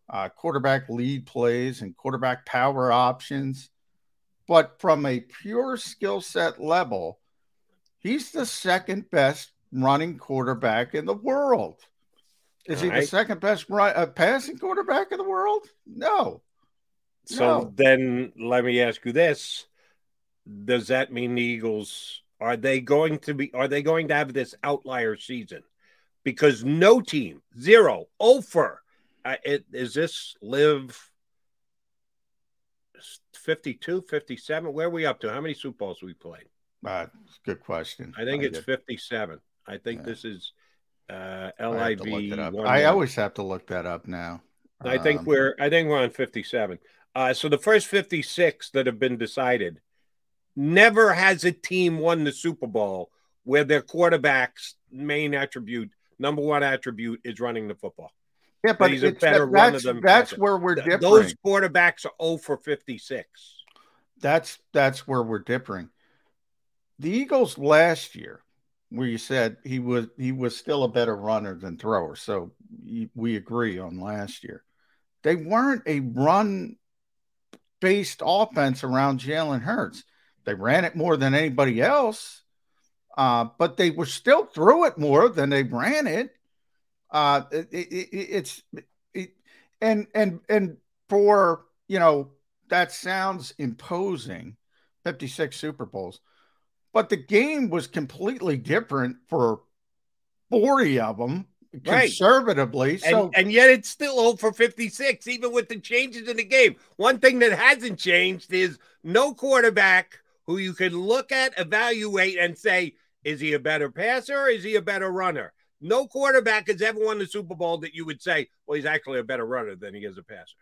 uh, quarterback lead plays and quarterback power options. But from a pure skill set level, he's the second best running quarterback in the world. Is he the second best run, uh, passing quarterback in the world? No. So no. then let me ask you this. Does that mean the Eagles are they going to be? Are they going to have this outlier season? Because no team, zero, over. Uh, it, is this live 52, 57? Where are we up to? How many Super Bowls we played? Uh, good question. I think I it's get... 57. I think yeah. this is uh, LIV. I, I always have to look that up now. I think um, we're I think we're on 57. Uh, so the first 56 that have been decided Never has a team won the Super Bowl where their quarterback's main attribute, number one attribute, is running the football. Yeah, but he's a better that, runner than that's where we're different. Those quarterbacks are 0 for 56. That's that's where we're differing. The Eagles last year, where you said he was he was still a better runner than thrower, so we agree on last year. They weren't a run based offense around Jalen Hurts. They ran it more than anybody else, uh, but they were still threw it more than they ran it. Uh, it, it, it's it, and and and for you know that sounds imposing, fifty six Super Bowls, but the game was completely different for forty of them right. conservatively. So and, and, yet it's still old for 56, even with the changes in the game. One thing that hasn't changed is no quarterback who you can look at, evaluate, and say, is he a better passer or is he a better runner? No quarterback has ever won the Super Bowl that you would say, well, he's actually a better runner than he is a passer.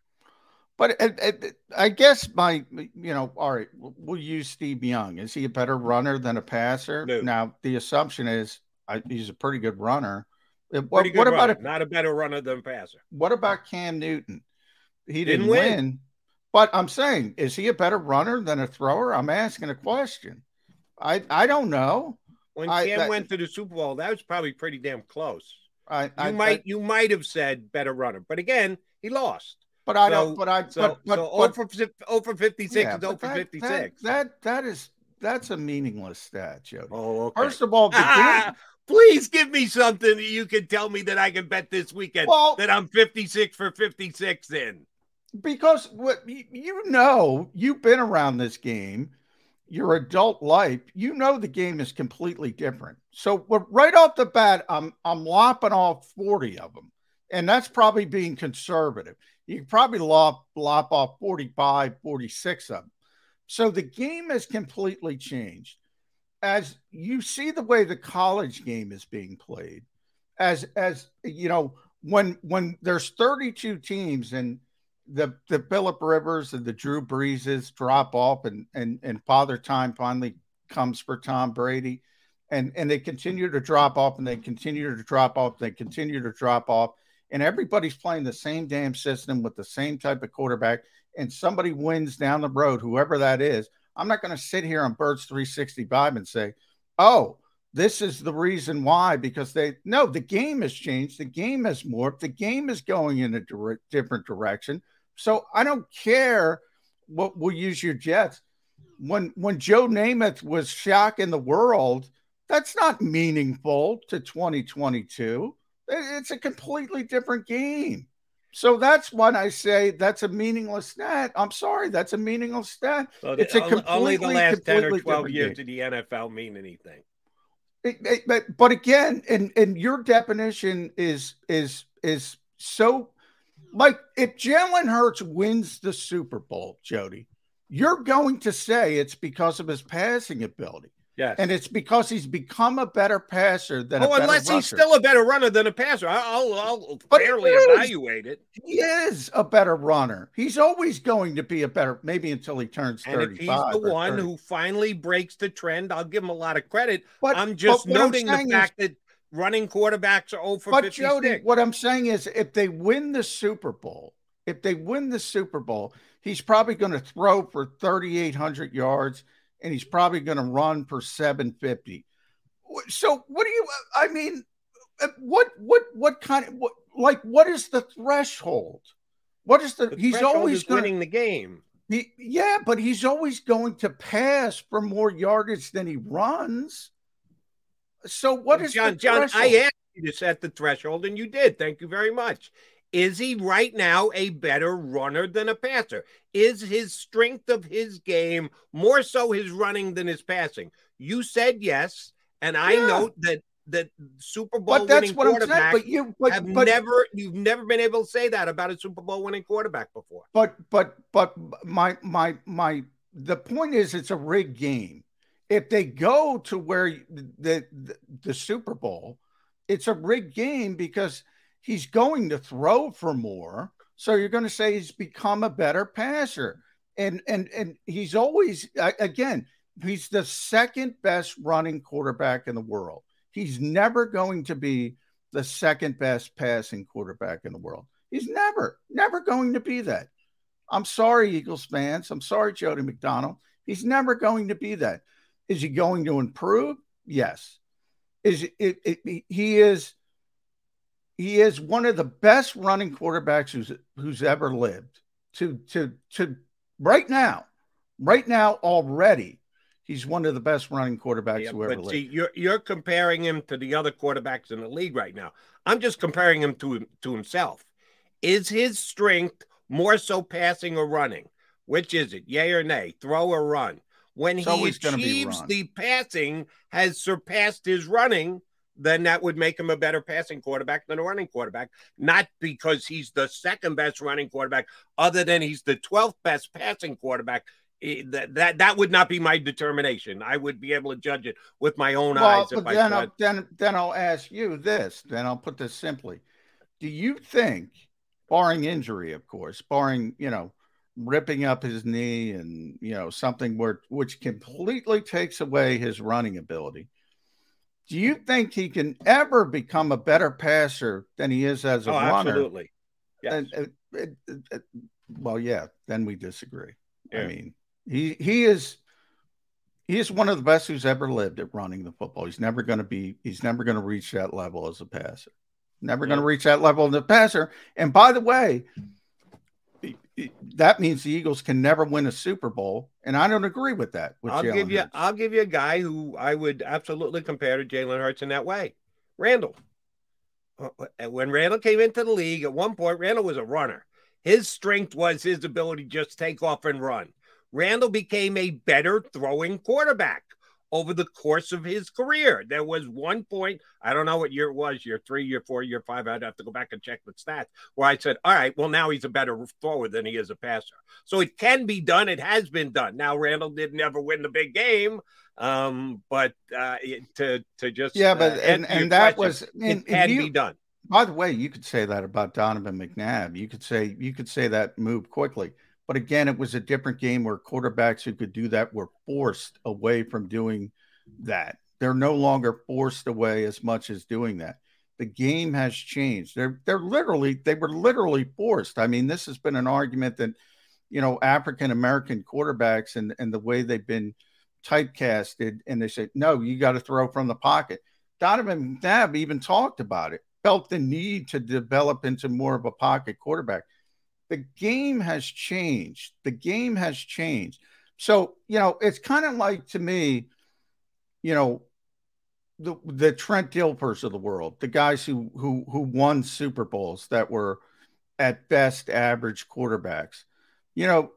But uh, uh, I guess my, you know, all right, we'll use Steve Young. Is he a better runner than a passer? No. Now, the assumption is I, he's a pretty good runner. Uh, what, good what about a, not a better runner than passer? What about Cam Newton? He didn't, didn't win. win. But I'm saying, is he a better runner than a thrower? I'm asking a question. I I don't know. When I, Cam that, went to the Super Bowl, that was probably pretty damn close. I, you I, might you might have said better runner, but again, he lost. But I so, don't. But I. So, but, but, so but, 0 for 0 for 56 yeah, is 0 for 56. That, that that is that's a meaningless stat, Joe. Oh, okay. First of all, ah, please give me something that you can tell me that I can bet this weekend well, that I'm 56 for 56 in because what you know, you've been around this game, your adult life, you know the game is completely different. So right off the bat, I'm I'm lopping off 40 of them. And that's probably being conservative. You could probably lop, lop off 45, 46 of them. So the game has completely changed. As you see the way the college game is being played, as as you know, when when there's 32 teams and the the Philip Rivers and the Drew Breeses drop off, and and and Father Time finally comes for Tom Brady, and and they continue to drop off, and they continue to drop off, they continue to drop off, and everybody's playing the same damn system with the same type of quarterback, and somebody wins down the road, whoever that is. I'm not going to sit here on Birds 365 and say, oh. This is the reason why, because they no, the game has changed. The game has morphed. The game is going in a dire- different direction so I don't care what we'll use your Jets. When when Joe Namath was shocking the world, that's not meaningful to 2022. It's a completely different game. So that's when I say that's a meaningless stat. I'm sorry, that's a meaningless stat. So it's a completely, only the last ten or twelve years game. did the NFL mean anything. It- it- but but again, and and your definition is is is so like if Jalen Hurts wins the Super Bowl, Jody, you're going to say it's because of his passing ability, Yes. and it's because he's become a better passer than a oh, unless he's still a better runner than a passer, I'll, I'll But fairly evaluate it. he is a better runner. He's always going to be a better, maybe until he turns And if 35. he's the one 30. who finally breaks the trend, I'll give him a lot of credit. But- I'm just but what I'm noting the saying is- fact that running quarterbacks are 0 for But 56. Jody, what I'm saying is, if they win the Super Bowl, if they win the Super Bowl, he's probably going to throw for 3,800 yards, and he's probably going to run for 750. So, what do you? I mean, uh, what, what, what kind of, what, like, what is the threshold? What is the? The he's always going winning the game. He, yeah, but he's always going to pass for more yardage than he runs. So, what is John? the John? I asked you to set the threshold, and you did. Thank you very much. Is he right now a better runner than a passer? Is his strength of his game more so his running than his passing? You said yes, and I Yeah. note that that Super Bowl But that's winning what I'm saying. quarterback But you, but, have but never you've never been able to say that about a Super Bowl winning quarterback before. but but but my my my the point is it's a rigged game if they go to where the the, the super bowl it's a rigged game because he's going to throw for more so you're going to say he's become a better passer and and and he's always again he's the second best running quarterback in the world he's never going to be the second best passing quarterback in the world he's never never going to be that I'm sorry, Eagles fans. I'm sorry, Jody McDonald. He's never going to be that. Is he going to improve? Yes. Is it, it, it- he is he is one of the best running quarterbacks who's who's ever lived. To to to right now, right now already, he's one of the best running quarterbacks Yeah, who ever lived. see, you're you're comparing him to the other quarterbacks in the league right now. I'm just comparing him to to himself. Is his strength more so passing or running? Which is it? Yay or nay? Throw or run? When It's he achieves the passing has surpassed his running, then that would make him a better passing quarterback than a running quarterback. Not because he's the second best running quarterback, other than he's the 12th best passing quarterback. Eh, That, that that would not be my determination. I would be able to judge it with my own Well, eyes if but I then. I'll, then, then I'll ask you this. Then I'll put this simply: Do you think, barring injury, of course, barring you know, ripping up his knee and you know something where which completely takes away his running ability, do you think he can ever become a better passer than he is as a oh, runner? absolutely. Yes. And, uh, it- it- it- well, yeah, then we disagree. I mean, he he is he is one of the best who's ever lived at running the football. He's never going to be he's never going to reach that level as a passer. Never going to reach that level as a passer. And by the way, that means the Eagles can never win a Super Bowl, and I don't agree with that. With I'll Jalen give you Hurts. I'll give you a guy who I would absolutely compare to Jalen Hurts in that way. Randall. Uh, When Randall came into the league, at one point, Randall was a runner. His strength was his ability to just take off and run. Randall became a better throwing quarterback over the course of his career. There was one point, I don't know what year it was, year three, year four, year five. I'd have to go back and check the stats, where I said, All right, well, now he's a better thrower than he is a passer. So it can be done. It has been done. Now, Randall did never win the big game. Um, but uh, to to just Yeah, but uh, and, and that question, was and, it can you- be done. By the way, you could say that about Donovan McNabb. You could say you could say that move quickly. But again, it was a different game where quarterbacks who could do that were forced away from doing that. They're no longer forced away as much as doing that. The game has changed. They're they're literally they were literally forced. I mean, this has been an argument that you know African American quarterbacks and and the way they've been typecasted, and they say no, you got to throw from the pocket. Donovan McNabb even talked about it, felt the need to develop into more of a pocket quarterback. The game has changed. The game has changed. So, you know, it's kind of like to me, you know, the the Trent Dilfers of the world, the guys who who who won Super Bowls that were at best average quarterbacks. You know,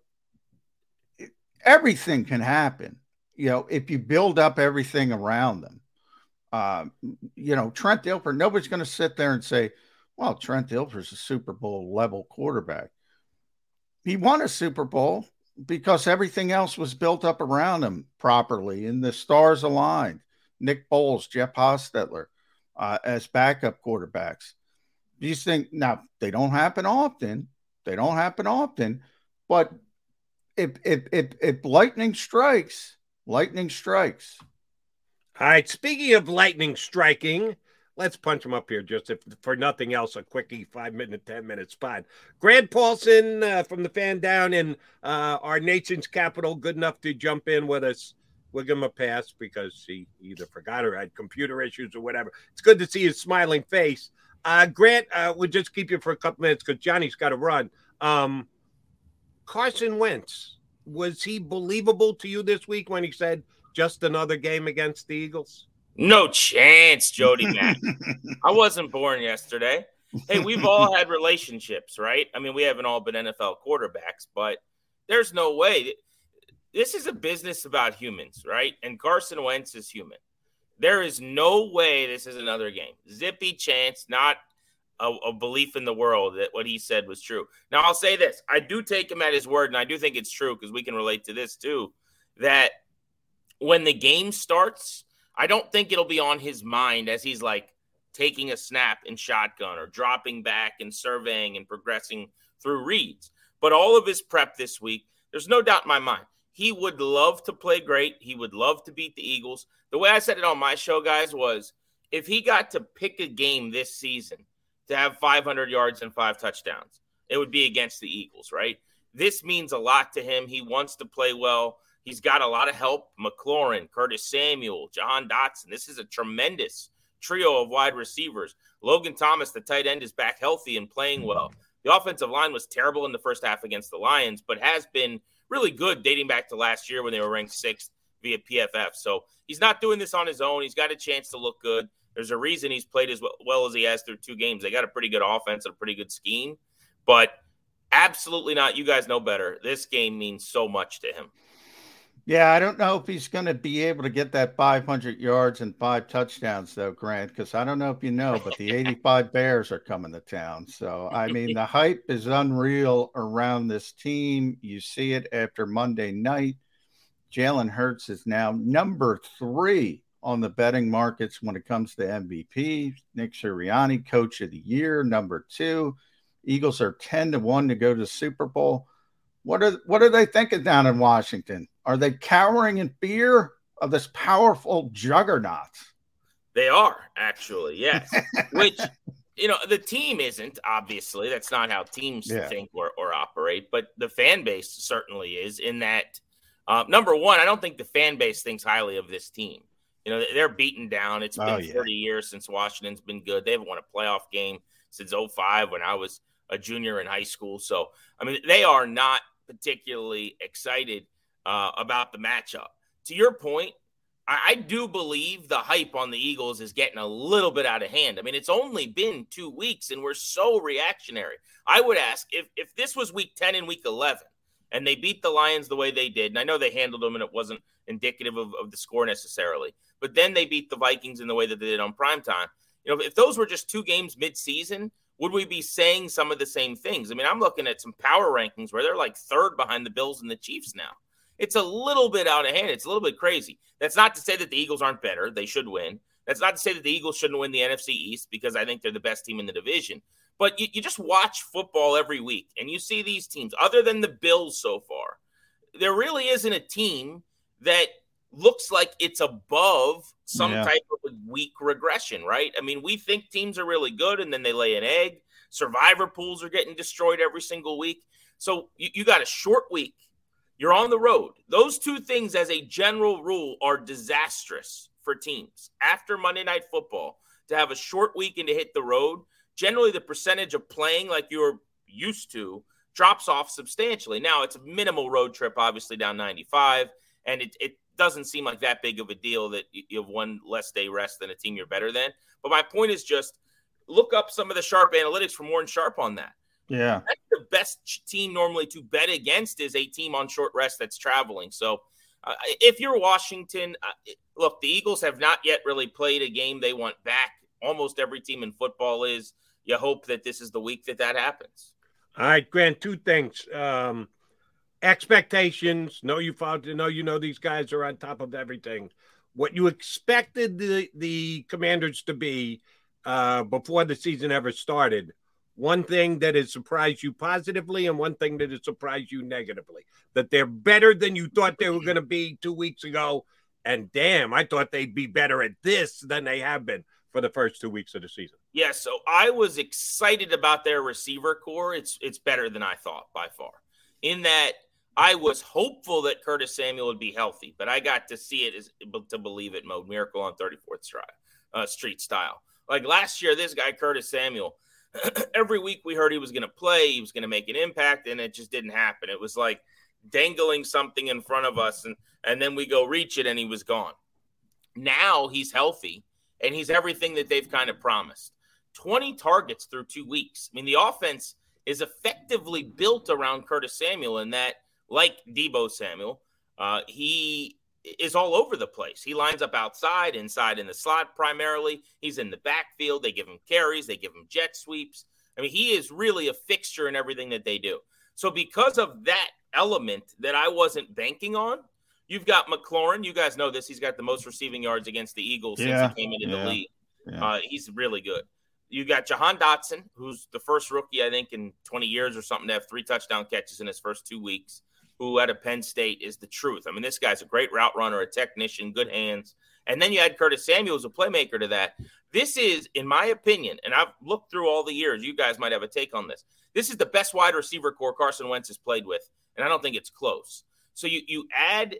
everything can happen. You know, if you build up everything around them. Um, you know, Trent Dilfer, nobody's going to sit there and say, well, Trent Dilfer's a Super Bowl level quarterback. He won a Super Bowl because everything else was built up around him properly and the stars aligned. Nick Foles, Jeff Hostetler uh, as backup quarterbacks. These things now they don't happen often. They don't happen often, but if if if, if lightning strikes, lightning strikes. All right. Speaking of lightning striking, let's punch him up here just if for nothing else a quickie five minute ten minute spot. Grant Paulsen uh, from the fan down in uh, our nation's capital good enough to jump in with us we'll give him a pass because he either forgot or had computer issues or whatever. It's good to see his smiling face. Uh, grant uh, we'll just keep you for a couple minutes because johnny's got to run. Um, carson wentz was he believable to you this week when he said just another game against the eagles no chance, Jody Mack. (laughs) I wasn't born yesterday. Hey, we've all had relationships, right? I mean, we haven't all been NFL quarterbacks, but there's no way. This is a business about humans, right? And Carson Wentz is human. There is no way this is another game. Zippy chance, not a, a, belief in the world that what he said was true. Now, I'll say this I do take him at his word, and I do think it's true because we can relate to this too that when the game starts, I don't think it'll be on his mind as he's like taking a snap in shotgun or dropping back and surveying and progressing through reads. But all of his prep this week, there's no doubt in my mind. He would love to play great. He would love to beat the Eagles. The way I said it on my show, guys, was if he got to pick a game this season to have 500 yards and five touchdowns, it would be against the Eagles, right? This means a lot to him. He wants to play well. He's got a lot of help. McLaurin, Curtis Samuel, Jahan Dotson. This is a tremendous trio of wide receivers. Logan Thomas, the tight end, is back healthy and playing well. The offensive line was terrible in the first half against the Lions, but has been really good dating back to last year when they were ranked sixth via PFF. So he's not doing this on his own. He's got a chance to look good. There's a reason he's played as well as he has through two games. They got a pretty good offense and a pretty good scheme, but absolutely not. You guys know better. This game means so much to him. Yeah, I don't know if he's going to be able to get that 500 yards and five touchdowns, though, Grant, because I don't know if you know, but the (laughs) 85 Bears are coming to town. So, I mean, the hype is unreal around this team. You see it after Monday night. Jalen Hurts is now number three on the betting markets when it comes to MVP. Nick Sirianni, coach of the year, number two. Eagles are 10 to 1 to go to Super Bowl. What are what are they thinking down in Washington? Are they cowering in fear of this powerful juggernaut? They are actually, yes. (laughs) Which you know the team isn't obviously. That's not how teams yeah. think or, or operate. But the fan base certainly is. In that, uh, number one, I don't think the fan base thinks highly of this team. You know they're beaten down. It's been oh, yeah. 30 years since Washington's been good. They haven't won a playoff game since 05 when I was a junior in high school. So I mean they are not particularly excited uh, about the matchup. To your point, I, I do believe the hype on the Eagles is getting a little bit out of hand. I mean, it's only been two weeks and we're so reactionary. I would ask if, if this was week 10 and week 11 and they beat the Lions the way they did, and I know they handled them and it wasn't indicative of, of the score necessarily, but then they beat the Vikings in the way that they did on prime time. You know, if those were just two games mid-season, would we be saying some of the same things? I mean, I'm looking at some power rankings where they're like third behind the Bills and the Chiefs now. It's a little bit out of hand. It's a little bit crazy. That's not to say that the Eagles aren't better. They should win. That's not to say that the Eagles shouldn't win the NFC East because I think they're the best team in the division. But you, you just watch football every week and you see these teams, other than the Bills so far, there really isn't a team that looks like it's above some yeah. type of weak regression, right? I mean, we think teams are really good and then they lay an egg. Survivor pools are getting destroyed every single week. So you, you got a short week you're on the road. Those two things, as a general rule, are disastrous for teams. After Monday Night Football, to have a short week and to hit the road, generally the percentage of playing like you're used to drops off substantially. Now, it's a minimal road trip, obviously down 95, and it, it doesn't seem like that big of a deal that you have one less day rest than a team you're better than. But my point is just look up some of the sharp analytics for Warren Sharp on that. Yeah. That's the best team normally to bet against is a team on short rest that's traveling. So uh, if you're Washington, uh, look, the Eagles have not yet really played a game they want back. Almost every team in football is. You hope that this is the week that that happens. All right, Grant. Two things: um, expectations. Know you found know you know these guys are on top of everything. What you expected the the Commanders to be uh, before the season ever started. One thing that has surprised you positively, and one thing that has surprised you negatively. That they're better than you thought they were going to be two weeks ago. And damn, I thought they'd be better at this than they have been for the first two weeks of the season. Yeah, so I was excited about their receiver corps. It's it's better than I thought by far. In that I was hopeful that Curtis Samuel would be healthy, but I got to see it as to believe it mode. Miracle on 34th Street, uh, Street style. Like last year, this guy Curtis Samuel. (clears throat) every week we heard he was going to play, he was going to make an impact, and it just didn't happen. It was like dangling something in front of us, and and then we go reach it, and he was gone. Now he's healthy and he's everything that they've kind of promised. 20 targets through two weeks. I mean, the offense is effectively built around Curtis Samuel in that, like Deebo Samuel, uh, he is all over the place. He lines up outside, inside in the slot primarily. He's in the backfield. They give him carries, they give him jet sweeps. I mean, he is really a fixture in everything that they do. So, because of that element that I wasn't banking on, You've got McLaurin. You guys know this. He's got the most receiving yards against the Eagles yeah, since he came into yeah, the league. Yeah. Uh, he's really good. You got Jahan Dotson, who's the first rookie, I think, in 20 years or something to have three touchdown catches in his first two weeks, who out of Penn State is the truth. I mean, this guy's a great route runner, a technician, good hands. And then you had Curtis Samuel as a playmaker to that. This is, in my opinion, and I've looked through all the years, you guys might have a take on this. This is the best wide receiver corps Carson Wentz has played with, and I don't think it's close. So you you add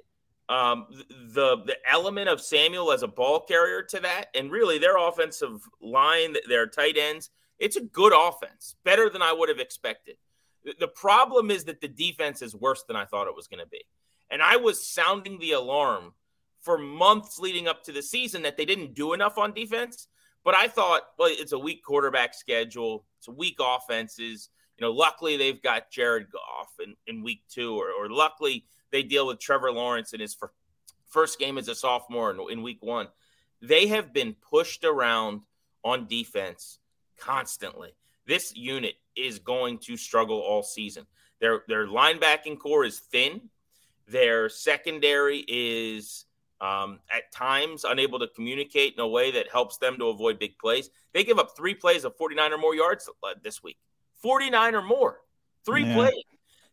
um, the the element of Samuel as a ball carrier to that, and really their offensive line, their tight ends, it's a good offense, better than I would have expected. The problem is that the defense is worse than I thought it was going to be, and I was sounding the alarm for months leading up to the season that they didn't do enough on defense. But I thought, well, it's a weak quarterback schedule, it's a weak offenses. You know, luckily they've got Jared Goff in, in week two, or, or luckily they deal with Trevor Lawrence in his first game as a sophomore in, in week one. They have been pushed around on defense constantly. This unit is going to struggle all season. Their their linebacking corps is thin. Their secondary is um, at times unable to communicate in a way that helps them to avoid big plays. They give up three plays of 49 or more yards uh, this week. 49 or more. Three yeah. plays.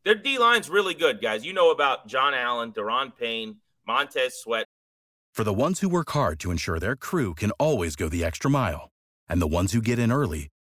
Their D line's really good, guys. You know about John Allen, Daron Payne, Montez Sweat. For the ones who work hard to ensure their crew can always go the extra mile, and the ones who get in early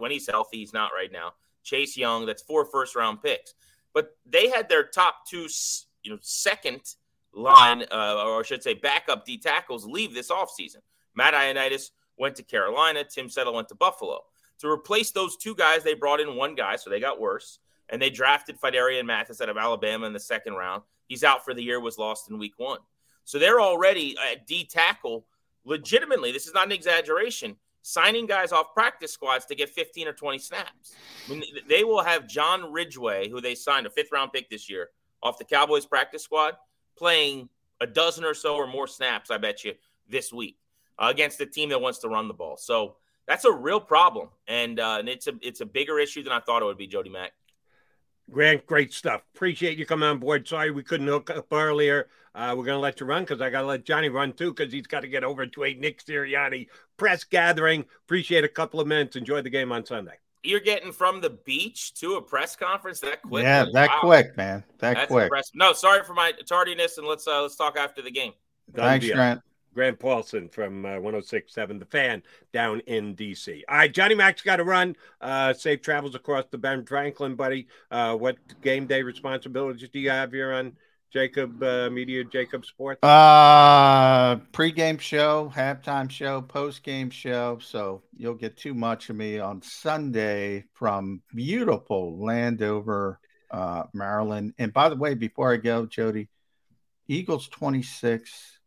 when he's healthy. He's not right now. Chase Young, that's four first round picks. But they had their top two, you know, second line, uh, or I should say backup D tackles leave this offseason. Matt Ioannidis went to Carolina. Tim Settle went to Buffalo. To replace those two guys, they brought in one guy, so they got worse. And they drafted Phidarian Mathis out of Alabama in the second round. He's out for the year, was lost in week one. So they're already at D tackle legitimately. This is not an exaggeration signing guys off practice squads to get 15 or 20 snaps. I mean, they will have John Ridgeway, who they signed a fifth round pick this year off the Cowboys practice squad, playing a dozen or so or more snaps, I bet you, this week uh, against a team that wants to run the ball. So that's a real problem. And, uh, and it's a it's a bigger issue than I thought it would be, Jody Mack. Grant, great stuff. Appreciate you coming on board. Sorry we couldn't hook up earlier. Uh, we're going to let you run because I got to let Johnny run too because he's got to get over to a Nick Sirianni press gathering. Appreciate a couple of minutes. Enjoy the game on Sunday. You're getting from the beach to a press conference that quick? Yeah, that wow. quick, man. That That's quick. Impressive. No, sorry for my tardiness, and let's uh, let's talk after the game. Thanks, Grant. Grant Paulsen from uh, 1067 The Fan down in DC. All right, Johnny Mac's got to run. Uh, safe travels across the Ben Franklin, buddy. Uh, what game day responsibilities do you have here on Jakib uh, Media, Jakib Sports? Uh, pre-game show, halftime show, post-game show. So you'll get too much of me on Sunday from beautiful Landover, uh, Maryland. And by the way, before I go, Jody, Eagles 26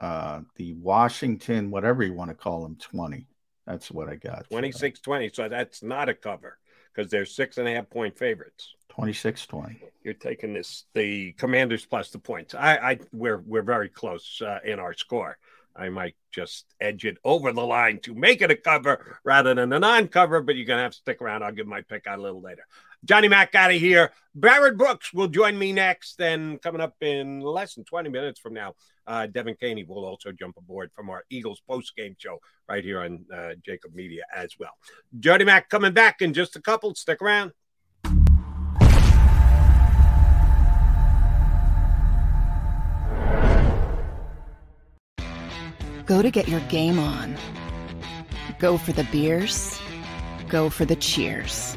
uh, the Washington, whatever you want to call them, 20. That's what I got. 26 20. So that's not a cover because they're six and a half point favorites. 26 20. You're taking this, the commanders plus the points. I, I we're, we're very close uh, in our score. I might just edge it over the line to make it a cover rather than a non cover, but you're going to have to stick around. I'll give my pick out a little later. Johnny Mac out of here. Barrett Brooks will join me next. Then coming up in less than 20 minutes from now, uh, Devan Kaney will also jump aboard from our Eagles post game show right here on uh, JAKIB Media as well. Johnny Mac coming back in just a couple. Stick around. Go to get your game on. Go for the beers. Go for the cheers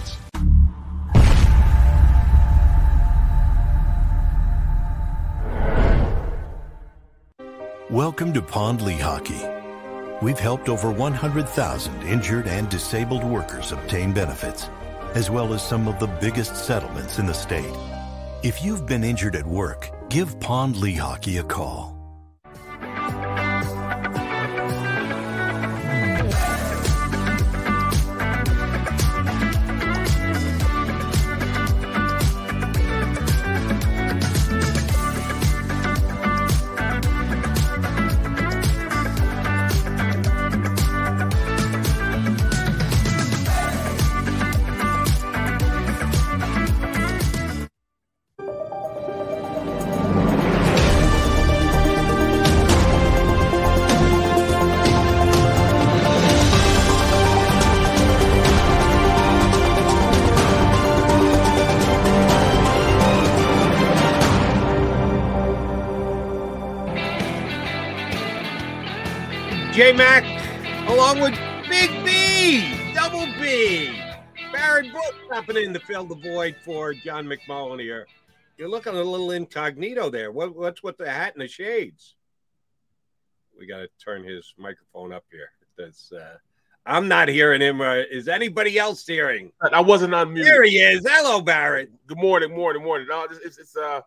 Welcome to Pond Lehocky. We've helped over 100,000 injured and disabled workers obtain benefits, as well as some of the biggest settlements in the state. If you've been injured at work, give Pond Lehocky a call. McMullen here. You're looking a little incognito there. What, what's with the hat and the shades? We got to turn his microphone up here. That's, uh, I'm not hearing him. Uh, is anybody else hearing? I wasn't on mute. Here he is. Hello, Barrett. Good morning, morning, morning. No, it's, it's, it's uh,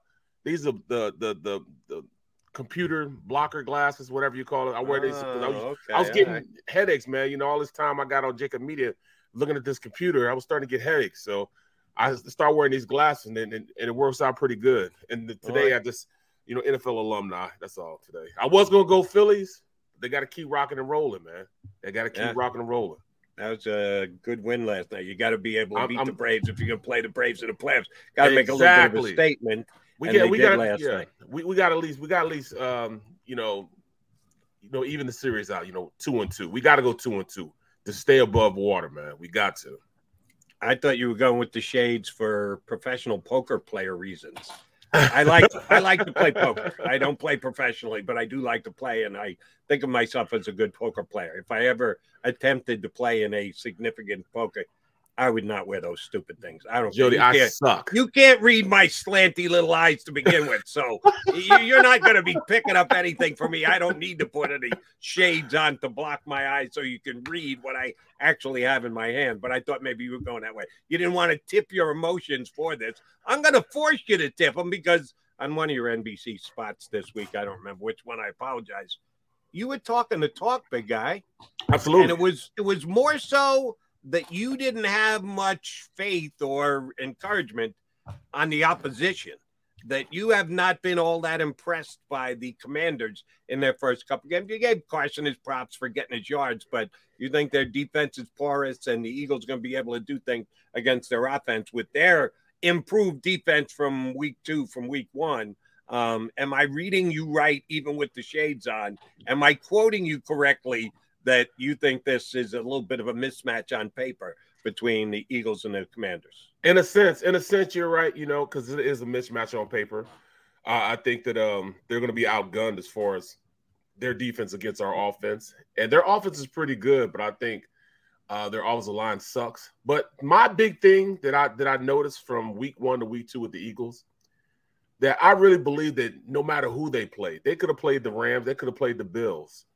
these are the the the the computer blocker glasses, whatever you call it. I wear these. I was, okay, I was getting right. headaches, man. You know, all this time I got on Jakib Media looking at this computer, I was starting to get headaches. So I start wearing these glasses, and, and, and it works out pretty good. And the, today right. I just, you know, NFL alumni. That's all today. I was gonna go Phillies. They got to keep rocking and rolling, man. They got to keep yeah. rocking and rolling. That was a good win last night. You got to be able to beat I'm, the Braves if you're going to play the Braves in the playoffs. Got to exactly. make a little bit of a statement. We get, we got last yeah. night. We, we got at least we got at least um, you know, you know, even the series out, you know, two and two. We got to go two and two to stay above water, man. We got to. I thought you were going with the shades for professional poker player reasons. I (laughs) like I like to play poker. I don't play professionally, but I do like to play, and I think of myself as a good poker player. If I ever attempted to play in a significant poker, I would not wear those stupid things. I don't. Jody, I suck. You can't read my slanty little eyes to begin with, so you're not going to be picking up anything for me. I don't need to put any shades on to block my eyes so you can read what I actually have in my hand. But I thought maybe you were going that way. You didn't want to tip your emotions for this. I'm going to force you to tip them because on one of your NBC spots this week, I don't remember which one. I apologize. You were talking the talk, big guy. Absolutely, and it was it was more so that you didn't have much faith or encouragement on the opposition, that you have not been all that impressed by the commanders in their first couple games. You gave Carson his props for getting his yards, but you think their defense is porous and the Eagles going to be able to do things against their offense with their improved defense from week two, from week one. Um, am I reading you right, even with the shades on? Am I quoting you correctly that you think this is a little bit of a mismatch on paper between the Eagles and the Commanders. In a sense, in a sense, you're right. You know, because it is a mismatch on paper. Uh, I think that um, they're going to be outgunned as far as their defense against our offense, and their offense is pretty good. But I think uh, their offensive line sucks. But my big thing that I that I noticed from week one to week two with the Eagles, that I really believe that no matter who they played, they could have played the Rams, they could have played the Bills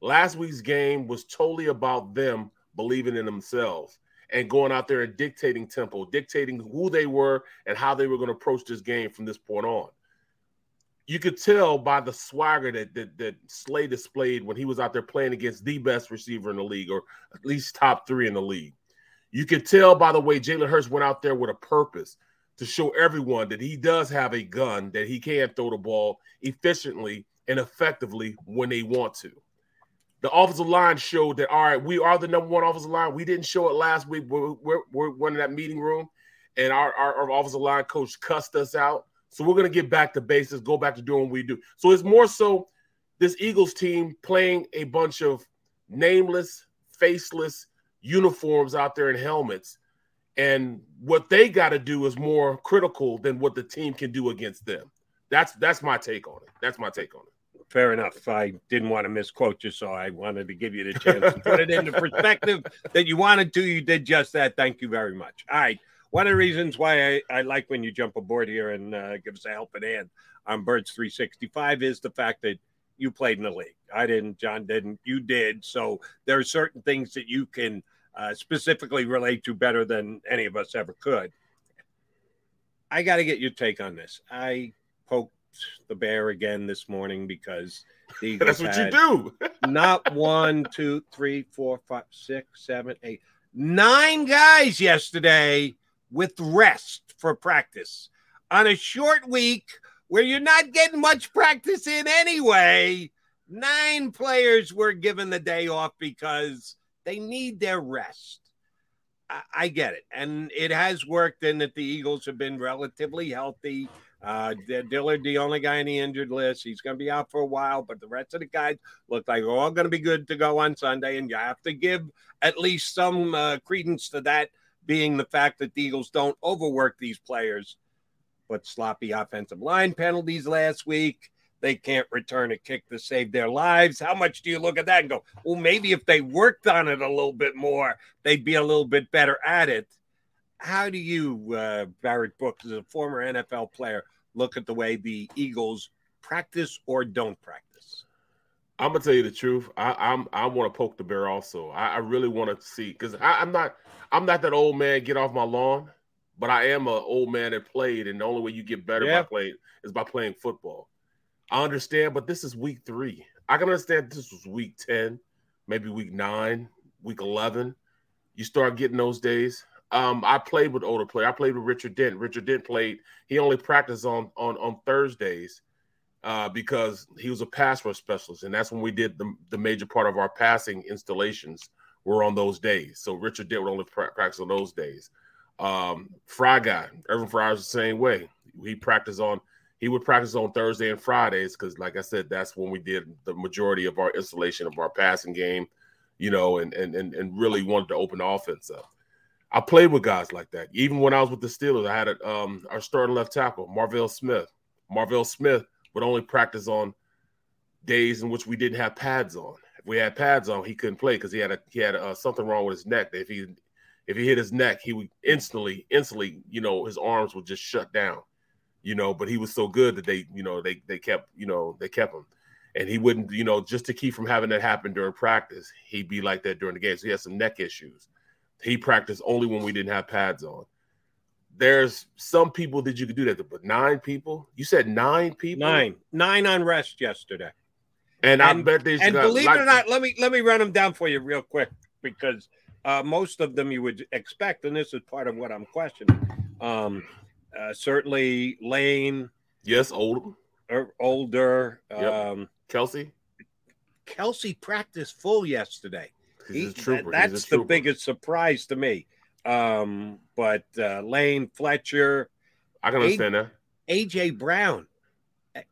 Last week's game was totally about them believing in themselves and going out there and dictating tempo, dictating who they were and how they were going to approach this game from this point on. You could tell by the swagger that, that that Slay displayed when he was out there playing against the best receiver in the league, or at least top three in the league. You could tell by the way Jalen Hurts went out there with a purpose to show everyone that he does have a gun, that he can throw the ball efficiently and effectively when they want to. The offensive line showed that all right, we are the number one offensive line. We didn't show it last week. We're, we're, we're in that meeting room, and our, our, our offensive line coach cussed us out. So we're to get back to basics, go back to doing what we do. So it's more so this Eagles team playing a bunch of nameless, faceless uniforms out there in helmets. And what they got to do is more critical than what the team can do against them. That's that's my take on it. That's my take on it fair enough. I didn't want to misquote you, so I wanted to give you the chance to put it into (laughs) perspective that you wanted to. You did just that. Thank you very much. All right. One of the reasons why I, I like when you jump aboard here and uh, give us a helping hand on Birds 365 is the fact that you played in the league. I didn't, John didn't, you did. So there are certain things that you can uh, specifically relate to better than any of us ever could. I got to get your take on this. I poked the bear again this morning because (laughs) that's what you do. (laughs) not one, two, three, four, five, six, seven, eight, nine guys yesterday with rest for practice on a short week where you're not getting much practice in anyway. Nine players were given the day off because they need their rest. I, I get it. And it has worked in that the Eagles have been relatively healthy uh, Dillard, the only guy on the injured list, he's going to be out for a while, but the rest of the guys look like they're all going to be good to go on Sunday. And you have to give at least some uh, credence to that being the fact that the Eagles don't overwork these players. But sloppy offensive line penalties last week. They can't return a kick to save their lives. How much do you look at that and go, well, maybe if they worked on it a little bit more, they'd be a little bit better at it? How do you, uh, Barrett Brooks, as a former NFL player, look at the way the Eagles practice or don't practice? I'm gonna tell you the truth. I, I'm I want to poke the bear also. I, I really want to see because I'm not I'm not that old man. Get off my lawn, but I am an old man that played, and the only way you get better yeah. by playing is by playing football. I understand, but this is week three. I can understand this was week 10, maybe week nine, week 11. You start getting those days. Um, I played with older players. I played with Richard Dent. Richard Dent played. He only practiced on on on Thursdays uh, because he was a pass rush specialist, and that's when we did the, the major part of our passing installations were on those days. So Richard Dent would only pra- practice on those days. Um, Fry guy, Irving Fryar was the same way. He practiced on he would practice on Thursday and Fridays because, like I said, that's when we did the majority of our installation of our passing game, you know, and and and, and really wanted to open the offense up. I played with guys like that. Even when I was with the Steelers, I had a, um, our starting left tackle, Marvel Smith. Marvel Smith would only practice on days in which we didn't have pads on. If we had pads on, he couldn't play because he had a he had a, uh, something wrong with his neck. If he if he hit his neck, he would instantly instantly you know his arms would just shut down, you know. But he was so good that they you know they they kept you know they kept him, and he wouldn't you know just to keep from having that happen during practice, he'd be like that during the game. So he had some neck issues. He practiced only when we didn't have pads on there's some people that you could do that, but nine people. You said nine people. Nine, nine on rest yesterday. And, and I bet they and believe like, it or not, let me let me run them down for you real quick because uh, most of them you would expect, and this is part of what I'm questioning. Um, uh, certainly, Lane. Yes, older. Or older. Yep. Um, Kelce. Kelce practiced full yesterday. He, that, that's the biggest surprise to me. Um, but uh, Lane Fletcher, I can understand a- that. AJ Brown,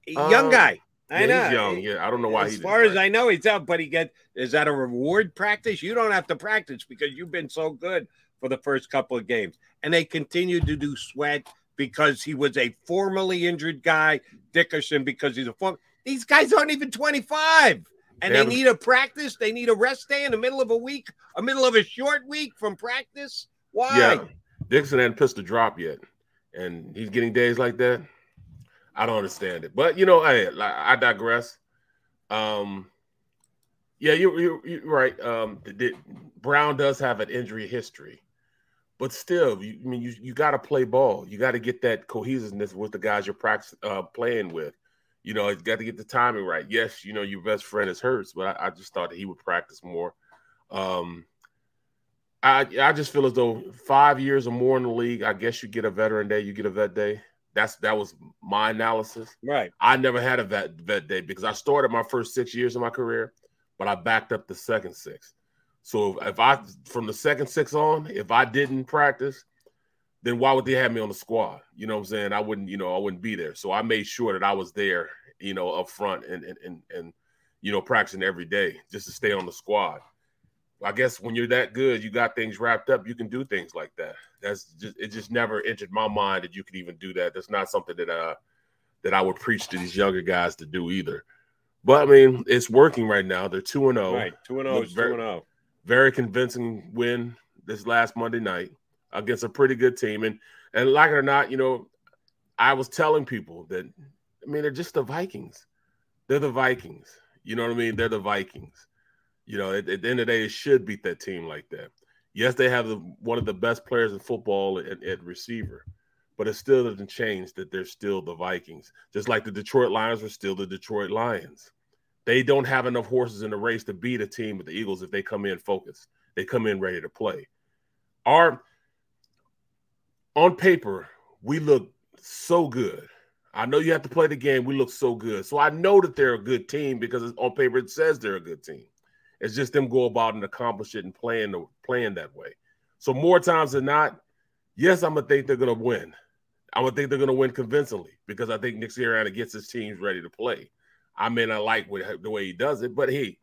young um, guy. I yeah, know. He's young. Yeah, I don't know why. He's as far as I know, he's out. But he get is that a reward practice? You don't have to practice because you've been so good for the first couple of games, and they continue to do sweat because he was a formerly injured guy. Dickerson because he's a former. These guys aren't even twenty five and they, they need a practice. They need a rest day in the middle of a week, a middle of a short week from practice. Why? Yeah, Dixon hadn't pissed a drop yet, and he's getting days like that. I don't understand it, but you know, hey, I digress. Um, yeah, you, you, you're right. Um, the, the, Brown does have an injury history, but still, you, I mean, you, you got to play ball. You got to get that cohesiveness with the guys you're practice, uh, playing with. You know, you got to get the timing right. Yes, you know, your best friend is Hurts, but I, I just thought that he would practice more. Um, I I just feel as though five years or more in the league, I guess you get a veteran day, you get a vet day. That's that was my analysis. Right. I never had a vet vet day because I started my first six years of my career, but I backed up the second six. So if I from the second six on, if I didn't practice, then why would they have me on the squad? You know what I'm saying? I wouldn't, you know, I wouldn't be there. So I made sure that I was there, you know, up front and and and, and you know, practicing every day just to stay on the squad. I guess when you're that good, you got things wrapped up, you can do things like that. That's just it just never entered my mind that you could even do that. That's not something that uh that I would preach to these younger guys to do either. But I mean, it's working right now. They're 2 and 0. Right, 2 and 0 2 and 0. Very convincing win this last Monday night against a pretty good team and and like it or not, you know, I was telling people that I mean, they're just the Vikings. They're the Vikings. You know what I mean? They're the Vikings. You know, at, at, the end of the day, it should beat that team like that. Yes, they have the, one of the best players in football at, at receiver, but it still doesn't change that they're still the Vikings. Just like the Detroit Lions are still the Detroit Lions. They don't have enough horses in the race to beat a team with the Eagles if they come in focused. They come in ready to play. Our on paper, we look so good. I know you have to play the game. We look so good. So I know that they're a good team because on paper it says they're a good team. It's just them go about and accomplish it and playing the playing that way. So more times than not, yes, I'm gonna think they're gonna win. I'm gonna think they're gonna win convincingly because I think Nick Sirianni gets his teams ready to play. I may not like what, the way he does it, but hey,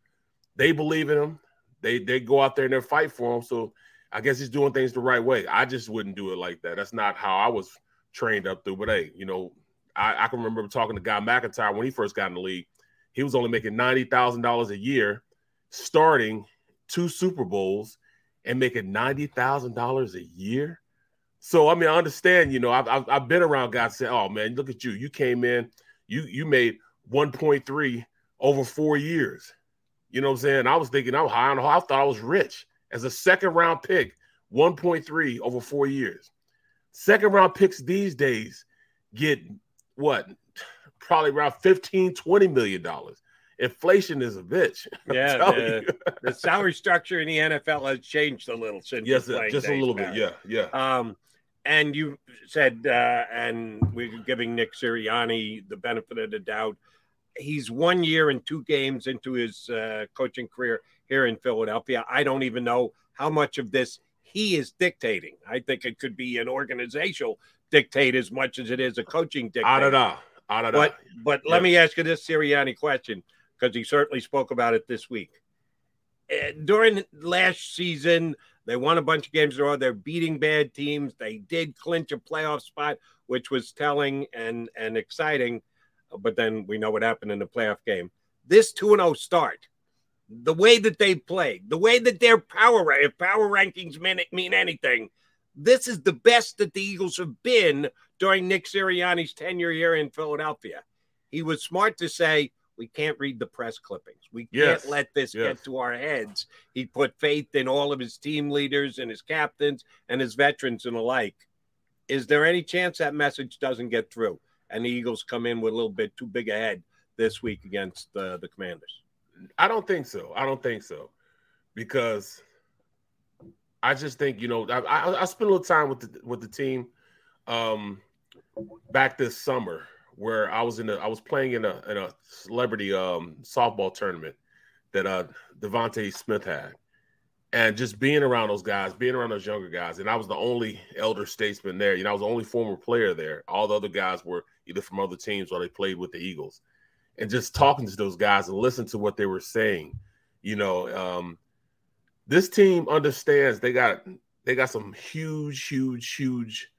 they believe in him. They they go out there and they fight for him. So I guess he's doing things the right way. I just wouldn't do it like that. That's not how I was trained up through. But hey, you know, I, I can remember talking to Guy McIntyre when he first got in the league. He was only making ninety thousand dollars a year starting two Super Bowls and making ninety thousand dollars a year. So I mean, I understand. You know, I've, I've, I've been around guys say, "Oh man, look at you! You came in, you you made one point three over four years." You know what I'm saying? I was thinking I'm high on. I thought I was rich as a second round pick, one point three over four years. Second round picks these days get what probably around 15, 20 million dollars. Inflation is a bitch. (laughs) Yeah, the, the, salary structure in the NFL has changed a little since. Yes, just a little bit. Yeah, yeah. Um, and you said, uh, and we're giving Nick Sirianni the benefit of the doubt. He's one year and two games into his uh, coaching career here in Philadelphia. I don't even know how much of this he is dictating. I think it could be an organizational dictate as much as it is a coaching dictate. I don't know. I don't know. But, but yeah. let me ask you this Sirianni question because he certainly spoke about it this week. Uh, during last season, they won a bunch of games in a row. They're beating bad teams. They did clinch a playoff spot, which was telling and and exciting. But then we know what happened in the playoff game. This 2 0 start, the way that they play, the way that their power, if power rankings mean, mean anything, this is the best that the Eagles have been during Nick Sirianni's tenure here in Philadelphia. He was smart to say, we can't read the press clippings. We can't let this yes. get to our heads. He put faith in all of his team leaders and his captains and his veterans and alike. Is there any chance that message doesn't get through and the Eagles come in with a little bit too big a head this week against uh, the Commanders? I don't think so. I don't think so because I just think you know I, I, I spent a little time with the with the team um, back this summer where I was in a I was playing in a in a celebrity um, softball tournament that uh DeVonta Smith had. And just being around those guys, being around those younger guys, and I was the only elder statesman there. You know, I was the only former player there. All the other guys were either from other teams or they played with the Eagles. And just talking to those guys and listen to what they were saying, you know, um, this team understands they got they got some huge, huge, huge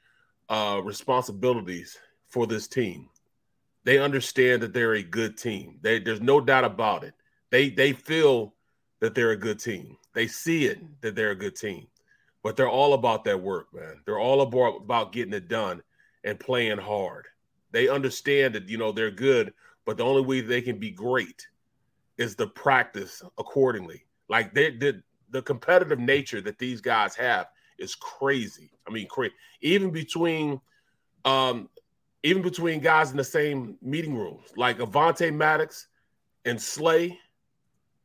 uh, responsibilities for this team they understand that they're a good team. They, there's no doubt about it. They they feel that they're a good team. They see it that they're a good team. But they're all about that work, man. They're all about, about getting it done and playing hard. They understand that you know they're good, but the only way they can be great is to practice accordingly. Like they the competitive nature that these guys have is crazy. I mean, crazy. Even between um, even between guys in the same meeting rooms, like Avonte Maddox and Slay,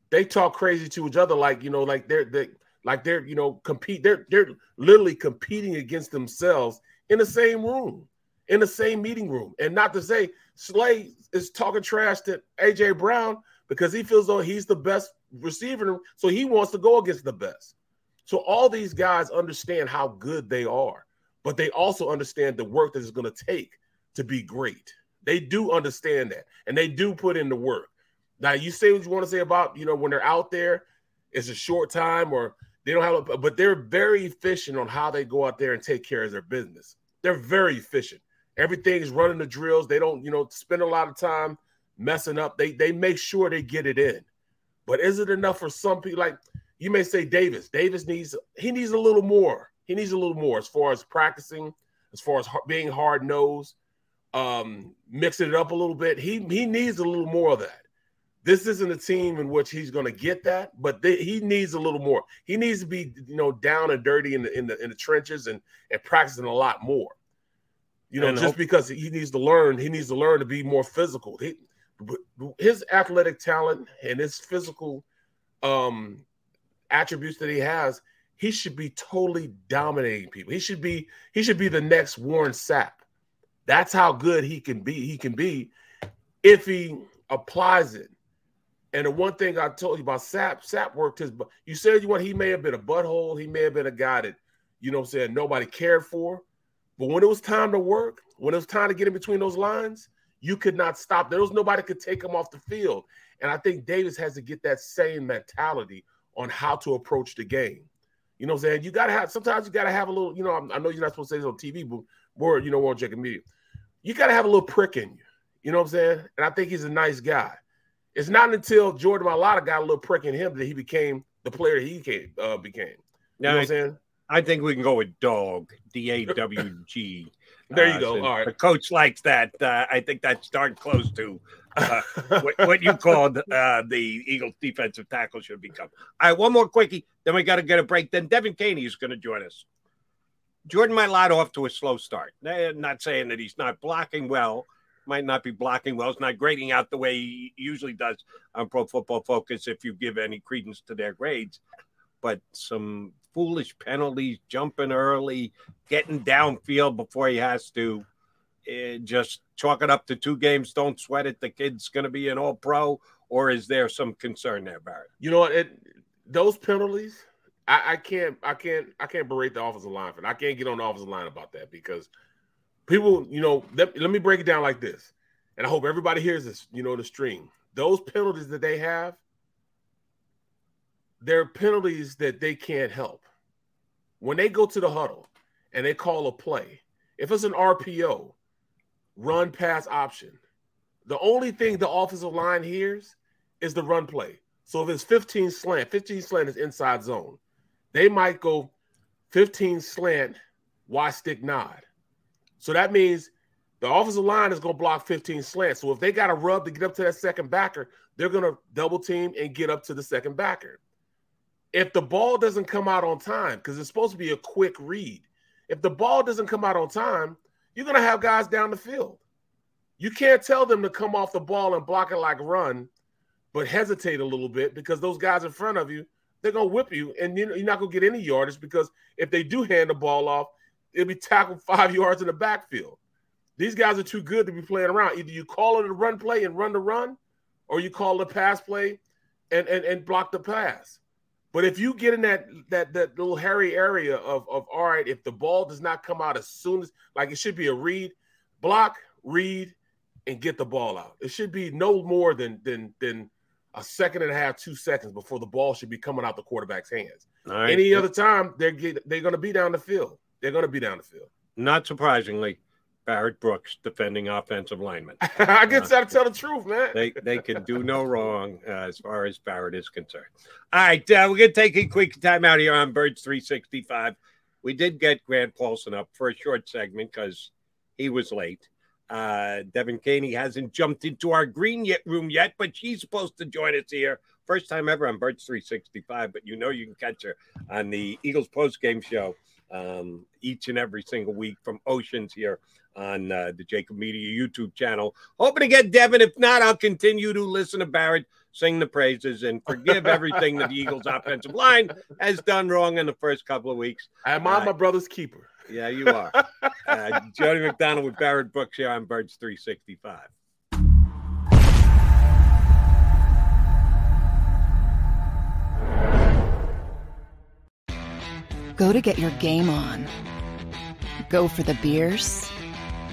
they talk crazy to each other, like you know, like they're they like they're you know compete. They're they're literally competing against themselves in the same room, in the same meeting room. And not to say Slay is talking trash to AJ Brown because he feels though he's the best receiver, so he wants to go against the best. So all these guys understand how good they are, but they also understand the work that it's going to take to be great. They do understand that and they do put in the work. Now, you say what you want to say about, you know, when they're out there, it's a short time or they don't have, a, but they're very efficient on how they go out there and take care of their business. They're very efficient. Everything is running the drills. They don't, you know, spend a lot of time messing up. They they make sure they get it in. But is it enough for some people? Like you may say, Davis. Davis needs he needs a little more. He needs a little more as far as practicing, as far as being hard nosed um, mixing it up a little bit. He he needs a little more of that. This isn't a team in which he's going to get that, but they, he needs a little more. He needs to be you know down and dirty in the in the in the trenches and and practicing a lot more. You know, just because he needs to learn, he needs to learn to be more physical. He, his athletic talent and his physical um attributes that he has, he should be totally dominating people. He should be he should be the next Warren Sapp. That's how good he can be. He can be if he applies it. And the one thing I told you about Sapp, Sapp worked his. Butt. You said you want he may have been a butthole. He may have been a guy that you know I'm saying nobody cared for. But when it was time to work, when it was time to get in between those lines, you could not stop. There was nobody could take him off the field. And I think Davis has to get that same mentality on how to approach the game. You know what I'm saying? You got to have, sometimes you got to have a little, you know, I know you're not supposed to say this on TV, but more, you know, on Jakib Media you got to have a little prick in you. You know what I'm saying? And I think he's a nice guy. It's not until Jordan Mailata got a little prick in him that he became the player he came, uh, became. You now, know what I'm saying? I think we can go with dog, D A W G. (laughs) there you uh, go. All right. The coach likes that. Uh, I think that's darn close to uh, (laughs) what, what, you called uh, the Eagles defensive tackle should become. All right, one more quickie, then we got to get a break. Then Devan Kaney is going to join us. Jordan might Mailata off to a slow start. Not saying that he's not blocking well. might not be blocking well. It's not grading out the way he usually does on Pro Football Focus if you give any credence to their grades. But some foolish penalties, jumping early, getting downfield before he has to, uh, just chalk it up to two games. Don't sweat it. The kid's going to be an all pro, or is there some concern there, Barrett? You know what? It, those penalties, I, I, can't, I can't, I can't berate the offensive line for. It. I can't get on the offensive line about that because people, you know, let, let me break it down like this, and I hope everybody hears this. You know, the stream. Those penalties that they have, they're penalties that they can't help. When they go to the huddle and they call a play, if it's an RPO, run pass option, the only thing the offensive line hears is the run play. So if it's 15 slant, 15 slant is inside zone. They might go 15 slant, Y stick nod. So that means the offensive line is going to block 15 slant. So if they got a rub to get up to that second backer, they're going to double team and get up to the second backer if the ball doesn't come out on time, because it's supposed to be a quick read, if the ball doesn't come out on time, you're going to have guys down the field. You can't tell them to come off the ball and block it like run, but hesitate a little bit because those guys in front of you, they're going to whip you and you're not going to get any yardage because if they do hand the ball off, it'll be tackled (laughs) five yards in the backfield. These guys are too good to be playing around. Either you call it a run play and run the run, or you call it a pass play and, and, and block the pass. But if you get in that that that little hairy area of of all right, if the ball does not come out as soon as like it should be a read, block, read, and get the ball out. It should be no more than than than a second and a half, two seconds before the ball should be coming out the quarterback's hands. Right. Any other time, they're get, they're going to be down the field. They're going to be down the field. Not surprisingly, Barrett Brooks, defending offensive lineman. (laughs) I guess uh, to tell the truth, man. They they can do no wrong uh, as far as Barrett is concerned. All right, uh, we're gonna take a quick time out here on Birds 365. We did get Grant Paulsen up for a short segment because he was late. Uh, Devan Kaney hasn't jumped into our green yet room yet, but she's supposed to join us here. First time ever on Birds 365, but you know you can catch her on the Eagles post game show um, each and every single week from Oceans here on uh, the Jakib Media YouTube channel. Hoping to get Devan. If not, I'll continue to listen to Barrett sing the praises and forgive everything that the (laughs) Eagles offensive line has done wrong in the first couple of weeks. I'm on uh, my brother's keeper. Yeah, you are. (laughs) uh, Jody McDonald with Barrett Brooks here on Birds 365. Go to get your game on. Go for the beers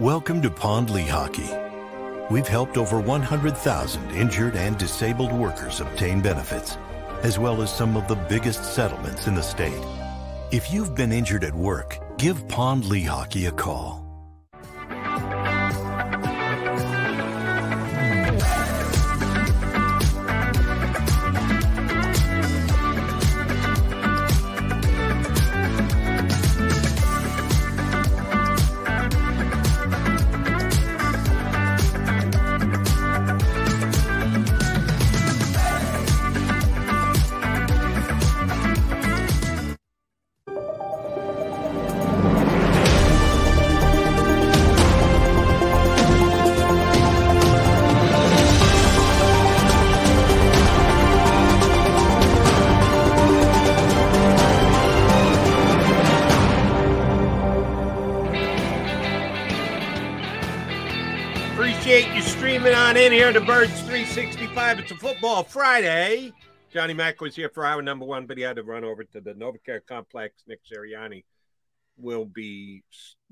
Welcome to Pond Lehocky. We've helped over 100,000 injured and disabled workers obtain benefits, as well as some of the biggest settlements in the state. If you've been injured at work, give Pond Lehocky a call. In here to Birds 365. It's a football Friday. Johnny Mack was here for hour number one, but he had to run over to the NovaCare complex. Nick Sirianni will be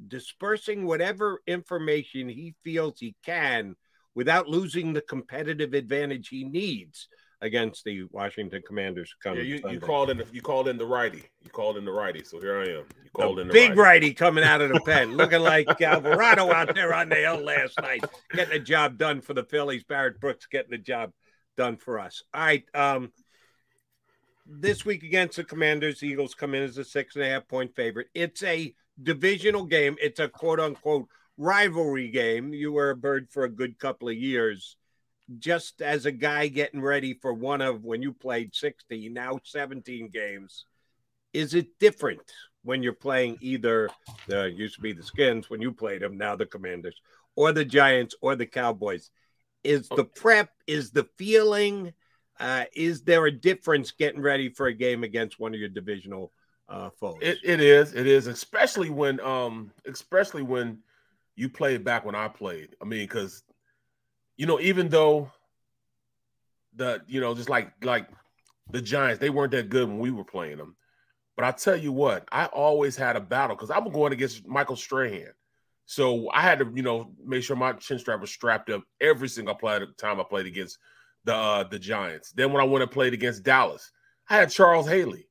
dispersing whatever information he feels he can without losing the competitive advantage he needs against the Washington Commanders. Yeah, you, you, called in. You called in the righty. You called in the righty. So here I am. You called a in the big righty. righty coming out of the pen, (laughs) looking like Alvarado out there on the hill last night, getting the job done for the Phillies. Barrett Brooks getting the job done for us. All right. Um, this week against the Commanders, Eagles come in as a six and a half point favorite. It's a divisional game. It's a quote unquote rivalry game. You were a bird for a good couple of years just as a guy getting ready for one of when you played 16, now 17 games, is it different when you're playing either the used to be the Skins when you played them, now the Commanders, or the Giants or the Cowboys? Is the prep, is the feeling, uh, is there a difference getting ready for a game against one of your divisional uh, foes? It, it is. It is, especially when, um, especially when you played back when I played. I mean, because you know, even though the you know, just like like the Giants, they weren't that good when we were playing them. But I tell you what, I always had a battle because I'm going against Michael Strahan. So I had to, you know, make sure my chin strap was strapped up every single play time I played against the uh, the Giants. Then when I went and played against Dallas, I had Charles Haley.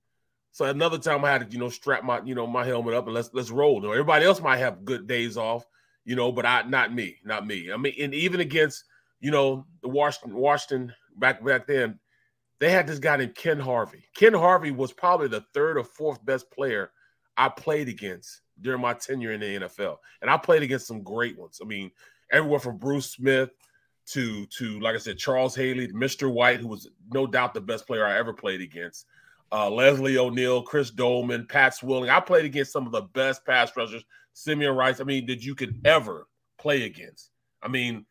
So another time I had to, you know, strap my, you know, my helmet up and let's let's roll. Know, everybody else might have good days off, you know, but I not me, not me. I mean, and even against you know, the Washington, Washington back back then, they had this guy named Ken Harvey. Ken Harvey was probably the third or fourth best player I played against during my tenure in the NFL, and I played against some great ones. I mean, everywhere from Bruce Smith to to like I said, Charles Haley, Mr. White, who was no doubt the best player I ever played against. Uh, Leslie O'Neal, Chris Doleman, Pat Swilling. I played against some of the best pass rushers, Simeon Rice. I mean, that you could ever play against. I mean,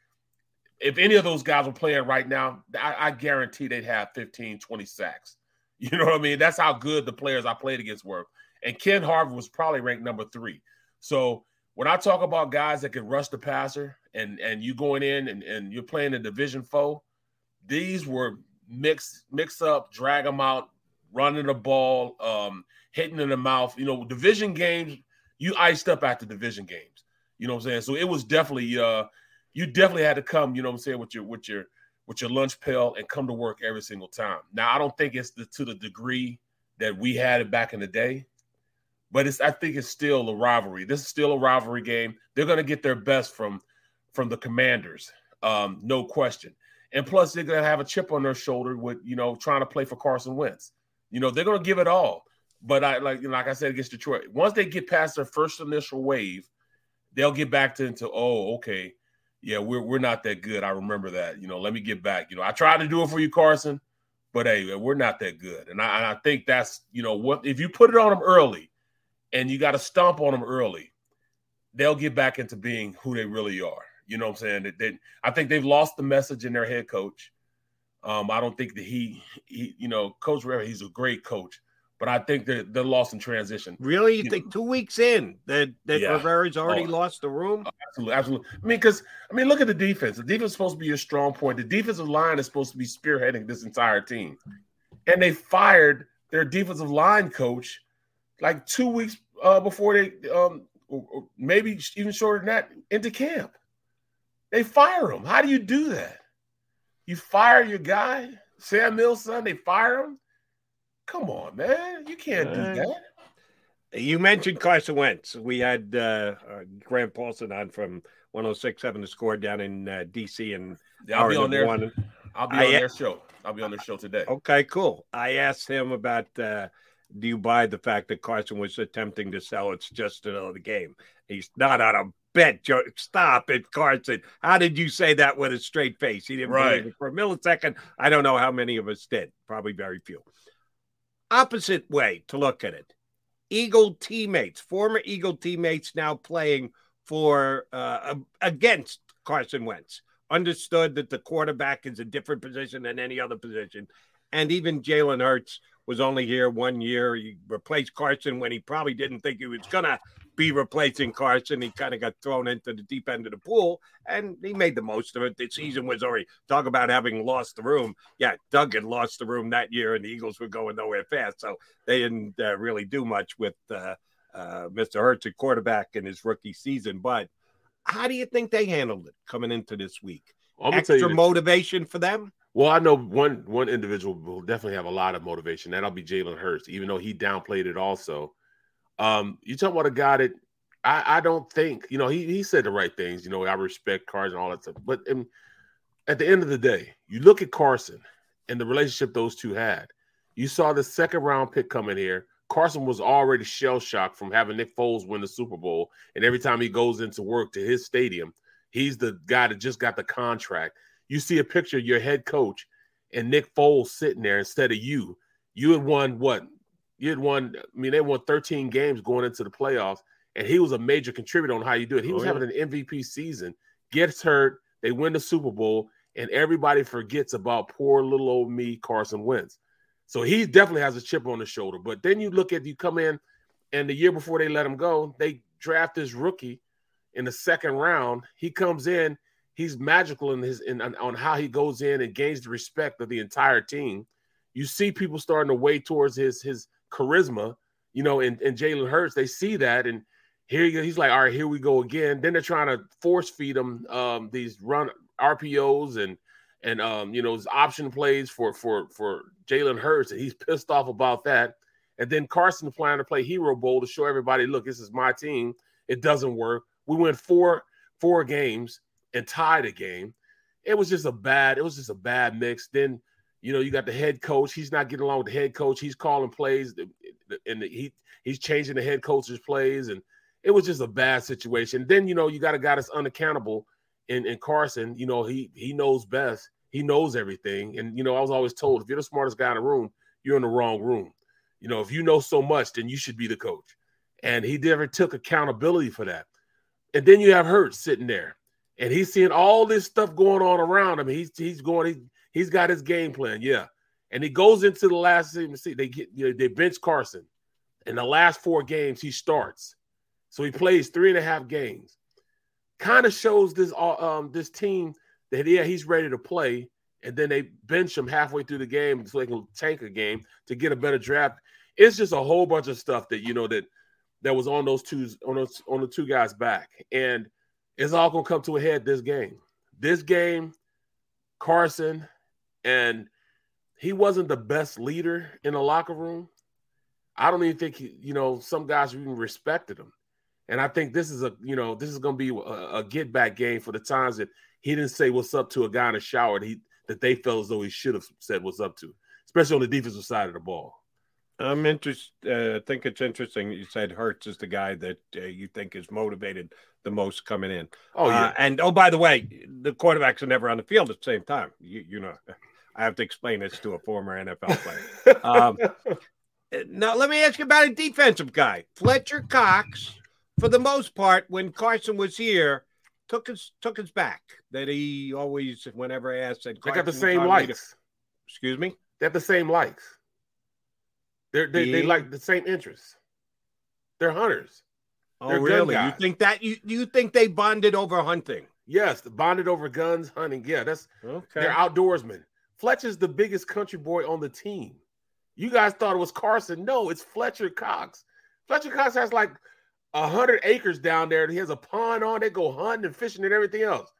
if any of those guys were playing right now, I, I, guarantee they'd have 15, 20 sacks. (laughs) You know what I mean? That's how good the players I played against were. And Ken Harvey was probably ranked number three. So when I talk about guys that can rush the passer and and you going in and, and you're playing a division foe, these were mix mix up, drag them out, running the ball, um, hitting in the mouth. You know, division games, you iced up after division games. You know what I'm saying? So it was definitely uh you definitely had to come, you know what I'm saying, with your with your with your lunch pail and come to work every single time. Now, I don't think it's the, to the degree that we had it back in the day, but it's I think it's still a rivalry. This is still a rivalry game. They're going to get their best from from the Commanders, um, no question. And plus, they're going to have a chip on their shoulder with you know trying to play for Carson Wentz. You know, they're going to give it all. But I like you know, like I said against Detroit, once they get past their first initial wave, they'll get back to into oh okay yeah, we're we're not that good. I remember that. You know, let me get back. You know, I tried to do it for you, Carson, but hey, we're not that good. And I, and I think that's you know what if you put it on them early, and you got to stomp on them early, they'll get back into being who they really are. You know what I'm saying? That they, I think they've lost the message in their head coach. Um, I don't think that he, he, you know, Coach Rivera, he's a great coach, but I think they're, they're lost in transition. Really? You, you think know? two weeks in that, that yeah. Rivera's already oh, lost the room? Oh, absolutely. Absolutely. I mean, because, I mean, look at the defense. The defense is supposed to be your strong point. The defensive line is supposed to be spearheading this entire team. And they fired their defensive line coach like two weeks uh, before they, um, maybe even shorter than that, into camp. They fire him. How do you do that? You fire your guy, Sam Mills' son, they fire him Come on, man. You can't do that. You mentioned Carson Wentz. We had uh, uh, Grant Paulsen on from 106.7 The Score down in uh, D.C. and yeah, I'll be on their. One. I'll be on their show. I'll be on their show today. Okay, cool. I asked him about uh, do you buy the fact that Carson was attempting to sell it's just another game? He's not on a bet. Joe. Stop it, Carson. How did you say that with a straight face? He didn't right. believe it for a millisecond. I don't know how many of us did. Probably very few opposite way to look at it. Eagle teammates, former Eagle teammates now playing for uh, against Carson Wentz. Understood that the quarterback is a different position than any other position. And even Jalen Hurts was only here one year. He replaced Carson when he probably didn't think he was to be replacing Carson. He kind of got thrown into the deep end of the pool, and he made the most of it. The season was already talk about having lost the room. Yeah, Doug had lost the room that year, and the Eagles were going nowhere fast, so they didn't uh, really do much with uh, uh, Mr. Hurts at quarterback in his rookie season. But how do you think they handled it coming into this week? Extra motivation for them. Well, I know one one individual will definitely have a lot of motivation. That'll be Jalen Hurts, even though he downplayed it also. Um, you talk about a guy that I, I don't think, you know, he, he said the right things, you know, I respect Carson and all that stuff. But in, at the end of the day, you look at Carson and the relationship those two had. You saw the second round pick coming here. Carson was already shell shocked from having Nick Foles win the Super Bowl. And every time he goes into work to his stadium, he's the guy that just got the contract you see a picture of your head coach and Nick Foles sitting there instead of you. You had won what? You had won. I mean, they won 13 games going into the playoffs, and he was a major contributor on how you do it. He oh, was oh, yeah. having an MVP season, gets hurt, they win the Super Bowl, and everybody forgets about poor little old me, Carson Wentz. So he definitely has a chip on his shoulder. But then you look at you come in, and the year before they let him go, they draft this rookie in the second round. He comes in he's magical in his in on how he goes in and gains the respect of the entire team. You see people starting to weigh towards his his charisma, you know, and, and Jalen Hurts, they see that and here he's like, all right, here we go again. Then they're trying to force feed him um, these run RPOs and and um, you know his option plays for for for Jalen Hurts, and he's pissed off about that. And then Carson planning to play hero bowl to show everybody, look, this is my team. It doesn't work. We went four four games and tied a game. It was just a bad, it was just a bad mix. Then, you know, you got the head coach. He's not getting along with the head coach. He's calling plays and he he's changing the head coach's plays. And it was just a bad situation. Then, you know, you got a guy that's unaccountable in, in Carson. You know, he he knows best. He knows everything. And, you know, I was always told if you're the smartest guy in the room, you're in the wrong room. You know, if you know so much, then you should be the coach. And he never took accountability for that. And then you have Hurts sitting there and he's seeing all this stuff going on around him. He's he's going. He, he's got his game plan. Yeah, and he goes into the last. See, they get you know, they bench Carson. In the last four games, he starts, so he plays three and a half games. Kind of shows this uh, um this team that yeah he's ready to play, and then they bench him halfway through the game so they can tank a game to get a better draft. It's just a whole bunch of stuff that you know that that was on those two on those on the two guys back and it's all gonna come to a head this game. This game, Carson, and he wasn't the best leader in the locker room. I don't even think he, you know some guys even respected him, and I think this is a you know this is gonna be a, a get back game for the times that he didn't say what's up to a guy in the shower that he that they felt as though he should have said what's up to, especially on the defensive side of the ball. I'm interested. Uh, I think it's interesting. You said Hurts is the guy that uh, you think is motivated the most coming in. Oh yeah. Uh, and oh, by the way, the quarterbacks are never on the field at the same time. You, you know, I have to explain this to a former NFL player. (laughs) um, now, let me ask you about a defensive guy, Fletcher Cox. For the most part, when Carson was here, took his took his back. That he always, whenever asked, said they got the same likes. To, excuse me. They have the same likes. They're, they they like the same interests. They're hunters. Oh, They're really? You think that you you think they bonded over hunting? Yes, they bonded over guns, hunting. Yeah, that's okay. They're outdoorsmen. Fletcher's the biggest country boy on the team. You guys thought it was Carson. No, it's Fletcher Cox. Fletcher Cox has like a hundred acres down there. He has a pond on. They go hunting and fishing and everything else.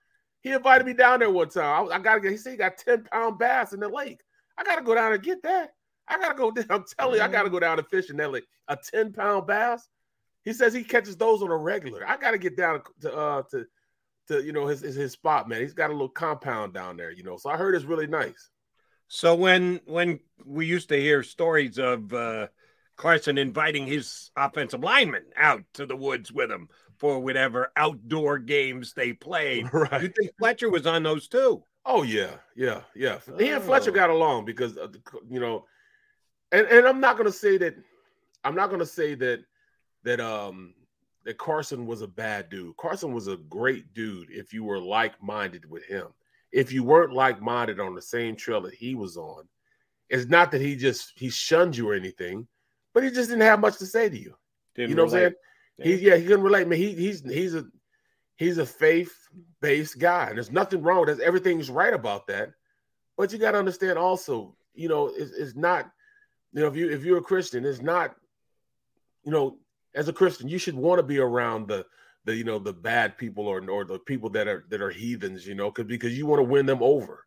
He invited me down there one time. I, I gotta get. He said he got ten pound bass in the lake. I gotta go down and get that. I gotta go. (laughs) I'm telling you, I gotta go down and fish in that lake. A 10 pound bass. He says he catches those on a regular. I gotta get down to uh to to you know his his spot, man. He's got a little compound down there, you know. So I heard it's really nice. So when when we used to hear stories of uh Carson inviting his offensive lineman out to the woods with him for whatever outdoor games they played. (laughs) Right. You think Fletcher was on those too? Oh yeah, yeah, yeah. Oh. He and Fletcher got along because you know and and I'm not gonna say that I'm not gonna say that that um that Carson was a bad dude. Carson was a great dude if you were like-minded with him. If you weren't like-minded on the same trail that he was on, it's not that he just he shunned you or anything, but he just didn't have much to say to you. Didn't you know relate. what I'm saying? He yeah, he can relate. Man, he he's he's a he's a faith based guy, and there's nothing wrong with that. Everything's right about that. But you got to understand also, you know, it's, it's not, you know, if you if you're a Christian, it's not, you know, as a Christian, you should want to be around the the you know the bad people or or the people that are that are heathens, you know, because because you want to win them over.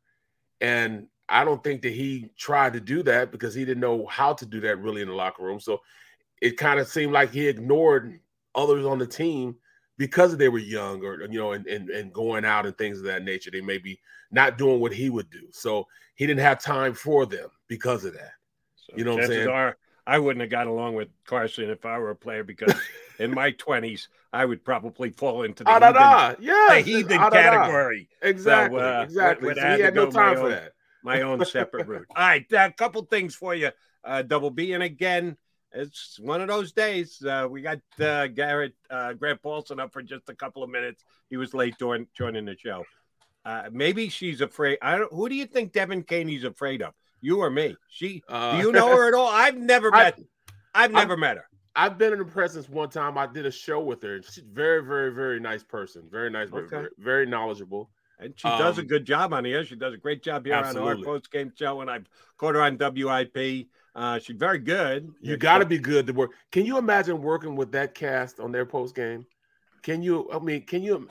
And I don't think that he tried to do that because he didn't know how to do that really in the locker room. So it kind of seemed like he ignored others on the team because they were young or you know and, and and going out and things of that nature. They may be not doing what he would do. So he didn't have time for them because of that. So you know what I'm saying? Are, I wouldn't have got along with Carson if I were a player because (laughs) in my 20s, I would probably fall into the ah, heathen, yeah, the heathen category. Exactly. So, uh, exactly. So he had no time for own, that. My own separate route. (laughs) All right. A uh, couple things for you, uh, Double B. And again, it's one of those days. Uh, we got uh, Garrett uh, Grant Paulsen up for just a couple of minutes. He was late join, joining the show. Uh, maybe she's afraid. I don't. Who do you think Devan Kaney's afraid of? You or me? She? Uh, do you know her at all? I've never (laughs) met. I, have never I've, met her. I've been in the presence one time. I did a show with her. She's very, very, very nice person. Very nice. Okay. Very, very knowledgeable. And she um, does a um, good job on here. She does a great job here absolutely. on our post game show. And I've caught her on WIP. Uh, she's very good. You got to be good to work. Can you imagine working with that cast on their post game? Can you? I mean, can you?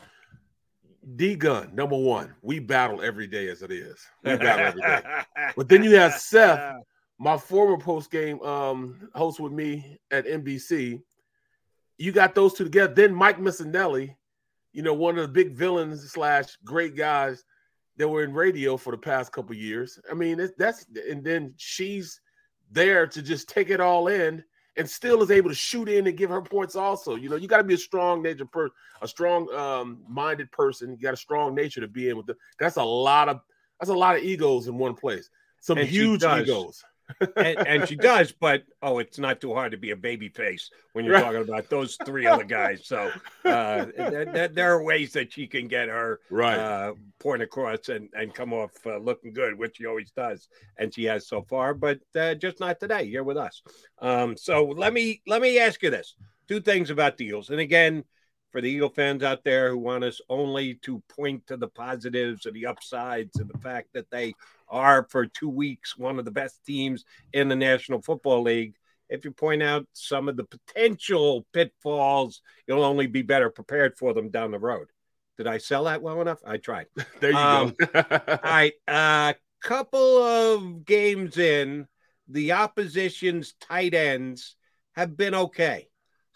D Gun, number one, we battle every day as it is. We battle every day. (laughs) but then you have Seth, my former post game um, host with me at NBC. You got those two together. Then Mike Missanelli, you know, one of the big villains slash great guys that were in radio for the past couple years. I mean, that's and then she's there to just take it all in and still is able to shoot in and give her points also. You know, you got to be a strong nature person, a strong um, minded person. You got a strong nature to be in with the, that's a lot of that's a lot of egos in one place. Some and huge egos and, and, she does, but oh, it's not too hard to be a baby face when you're right. talking about those three other guys. So uh, there, there, are ways that she can get her right uh, point across and, and come off uh, looking good, which she always does, and she has so far, but uh, just not today. You're with us. Um, so let me let me ask you this: two things about deals, and again. For the Eagle fans out there who want us only to point to the positives and the upsides and the fact that they are for two weeks one of the best teams in the National Football League. If you point out some of the potential pitfalls, you'll only be better prepared for them down the road. Did I sell that well enough? I tried. (laughs) there you um, go. all right. A uh, couple of games in, the opposition's tight ends have been okay.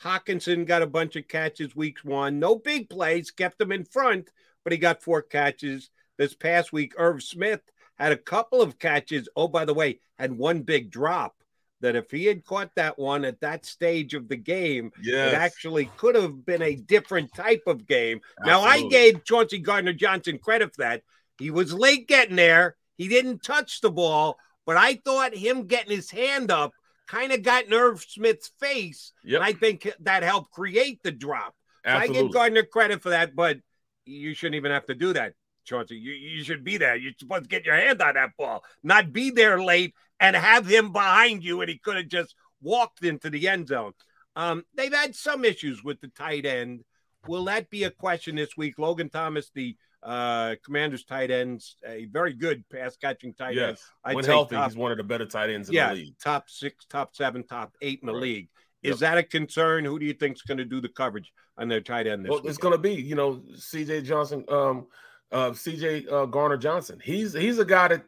Hockenson got a bunch of catches weeks one. No big plays, kept them in front, but he got four catches. This past week, Irv Smith had a couple of catches. Oh, by the way, had one big drop that if he had caught that one at that stage of the game, yes. it actually could have been a different type of game. Absolutely. Now, I gave Chauncey Gardner Johnson credit for that. He was late getting there, he didn't touch the ball, but I thought him getting his hand up kind of got Irv Smith's face. Yep. And I think that helped create the drop. So I give Gardner credit for that, but you shouldn't even have to do that. Chauncey. You, you should be there. You're supposed to get your hand on that ball, not be there late and have him behind you, and he could have just walked into the end zone. Um, they've had some issues with the tight end. Will that be a question this week? Logan Thomas, the uh, Commanders tight ends, a very good pass catching tight yes. end. I'd when healthy, top, he's one of the better tight ends in yeah, the league. Top six, top seven, top eight in the right. league. Is yep. that a concern? Who do you think is going to do the coverage on their tight end? well, it's going to be, you know, C.J. Johnson. Um, uh, CJ uh, Gardner Johnson. He's he's a guy that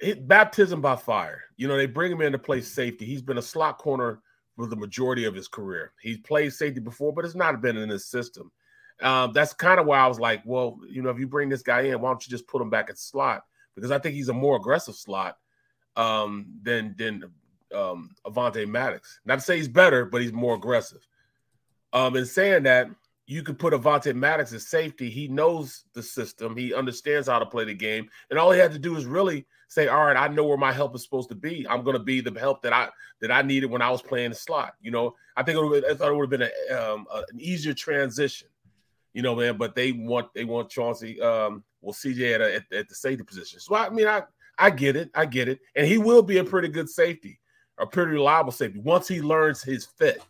he, baptism by fire. You know, they bring him in to play safety. He's been a slot corner for the majority of his career. He's played safety before, but it's not been in his system. Um, that's kind of why I was like, well, you know, if you bring this guy in, why don't you just put him back at slot? Because I think he's a more aggressive slot um, than than um, Avonte Maddox. Not to say he's better, but he's more aggressive. Um, in saying that, you could put Avonte Maddox as safety. He knows the system. He understands how to play the game. And all he had to do is really say, all right, I know where my help is supposed to be. I'm going to be the help that I that I needed when I was playing the slot. You know, I think it I thought it would have been a, um, a, an easier transition. You know, man. But they want they want Chauncey, um, well, CJ at, a, at, at the safety position. So I mean, I I get it, I get it, and he will be a pretty good safety, a pretty reliable safety once he learns his fit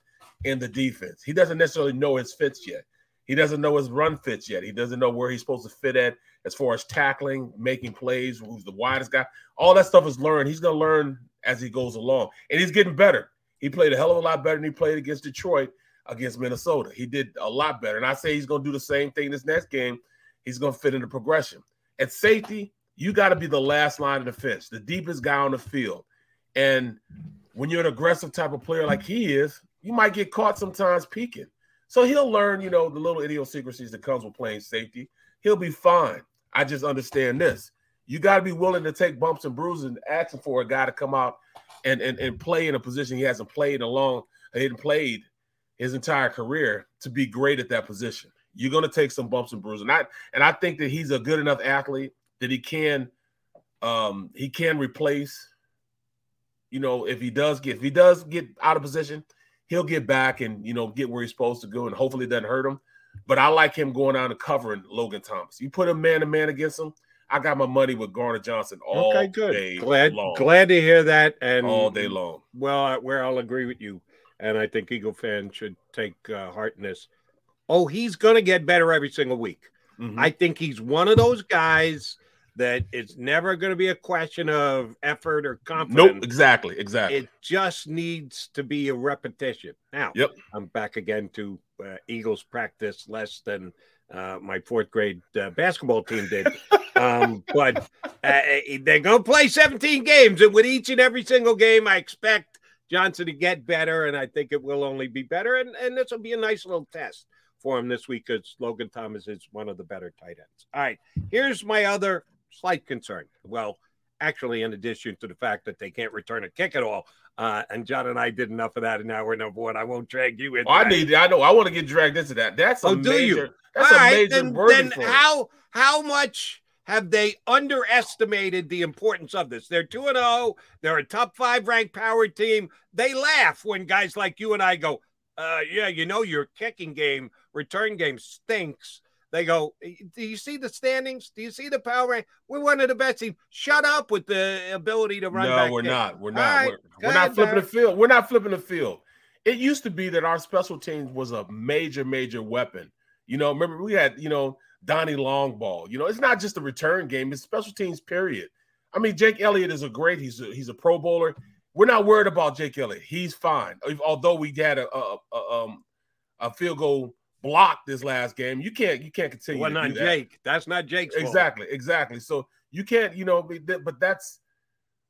in the defense. He doesn't necessarily know his fits yet. He doesn't know his run fits yet. He doesn't know where he's supposed to fit at as far as tackling, making plays, who's the widest guy. All that stuff is learned. He's going to learn as he goes along. And he's getting better. He played a hell of a lot better than he played against Detroit, against Minnesota. He did a lot better. And I say he's going to do the same thing this next game. He's going to fit in the progression. At safety, you got to be the last line of defense, the deepest guy on the field. And when you're an aggressive type of player like he is, you might get caught sometimes peeking. So he'll learn, you know, the little idiosyncrasies that comes with playing safety. He'll be fine. I just understand this. You got to be willing to take bumps and bruises and asking for a guy to come out and, and, and play in a position he hasn't played along, he hadn't played his entire career to be great at that position. You're going to take some bumps and bruises. And I, and I think that he's a good enough athlete that he can um he can replace you know if he does get if he does get out of position he'll get back and you know get where he's supposed to go, and hopefully it doesn't hurt him. But I like him going down and covering Logan Thomas. You put him man to man against him, I got my money with Gardner Johnson all okay, good. day glad, long. Glad to hear that, and all day long. Well, where I'll agree with you, and I think Eagle fans should take uh, heart in this. Oh, he's going to get better every single week. Mm-hmm. I think he's one of those guys that it's never going to be a question of effort or confidence. Nope, exactly, exactly. It just needs to be a repetition. Now, yep, I'm back again to uh, Eagles practice less than uh, my fourth grade uh, basketball team did. (laughs) um, but uh, eh, they're going to play 17 games, and with each and every single game, I expect Johnson to get better, and I think it will only be better. And, and this will be a nice little test for him this week because Logan Thomas is one of the better tight ends. All right, here's my other slight concern. Well, actually, in addition to the fact that they can't return a kick at all. Uh, and John and I did enough of that and now we're number one. I won't drag you in. Oh, I need. I know. I want to get dragged into that. That's a oh, major. Do you? That's all a right, major then, then how how much have they underestimated the importance of this? They're 2 0. They're a top five ranked power team. They laugh when guys like you and I go, uh, yeah, you know, your kicking game, return game stinks. They go, Do you see the standings? Do you see the power rank? We're one of the best teams. Shut up with the ability to run. No, we're not. We're not. Right, we're, we're not flipping the field. We're not flipping the field. It used to be that our special teams was a major, major weapon. You know, remember we had, you know, Donnie Longball. You know, it's not just a return game, it's special teams, period. I mean, Jake Elliott is a great, he's a, he's a pro bowler. We're not worried about Jake Elliott. He's fine. Although we had a, a, a, um, a field goal blocked this last game. You can't you can't continue. Well, not that. Jake. That's not Jake's exactly fault. exactly. So you can't you know, but that's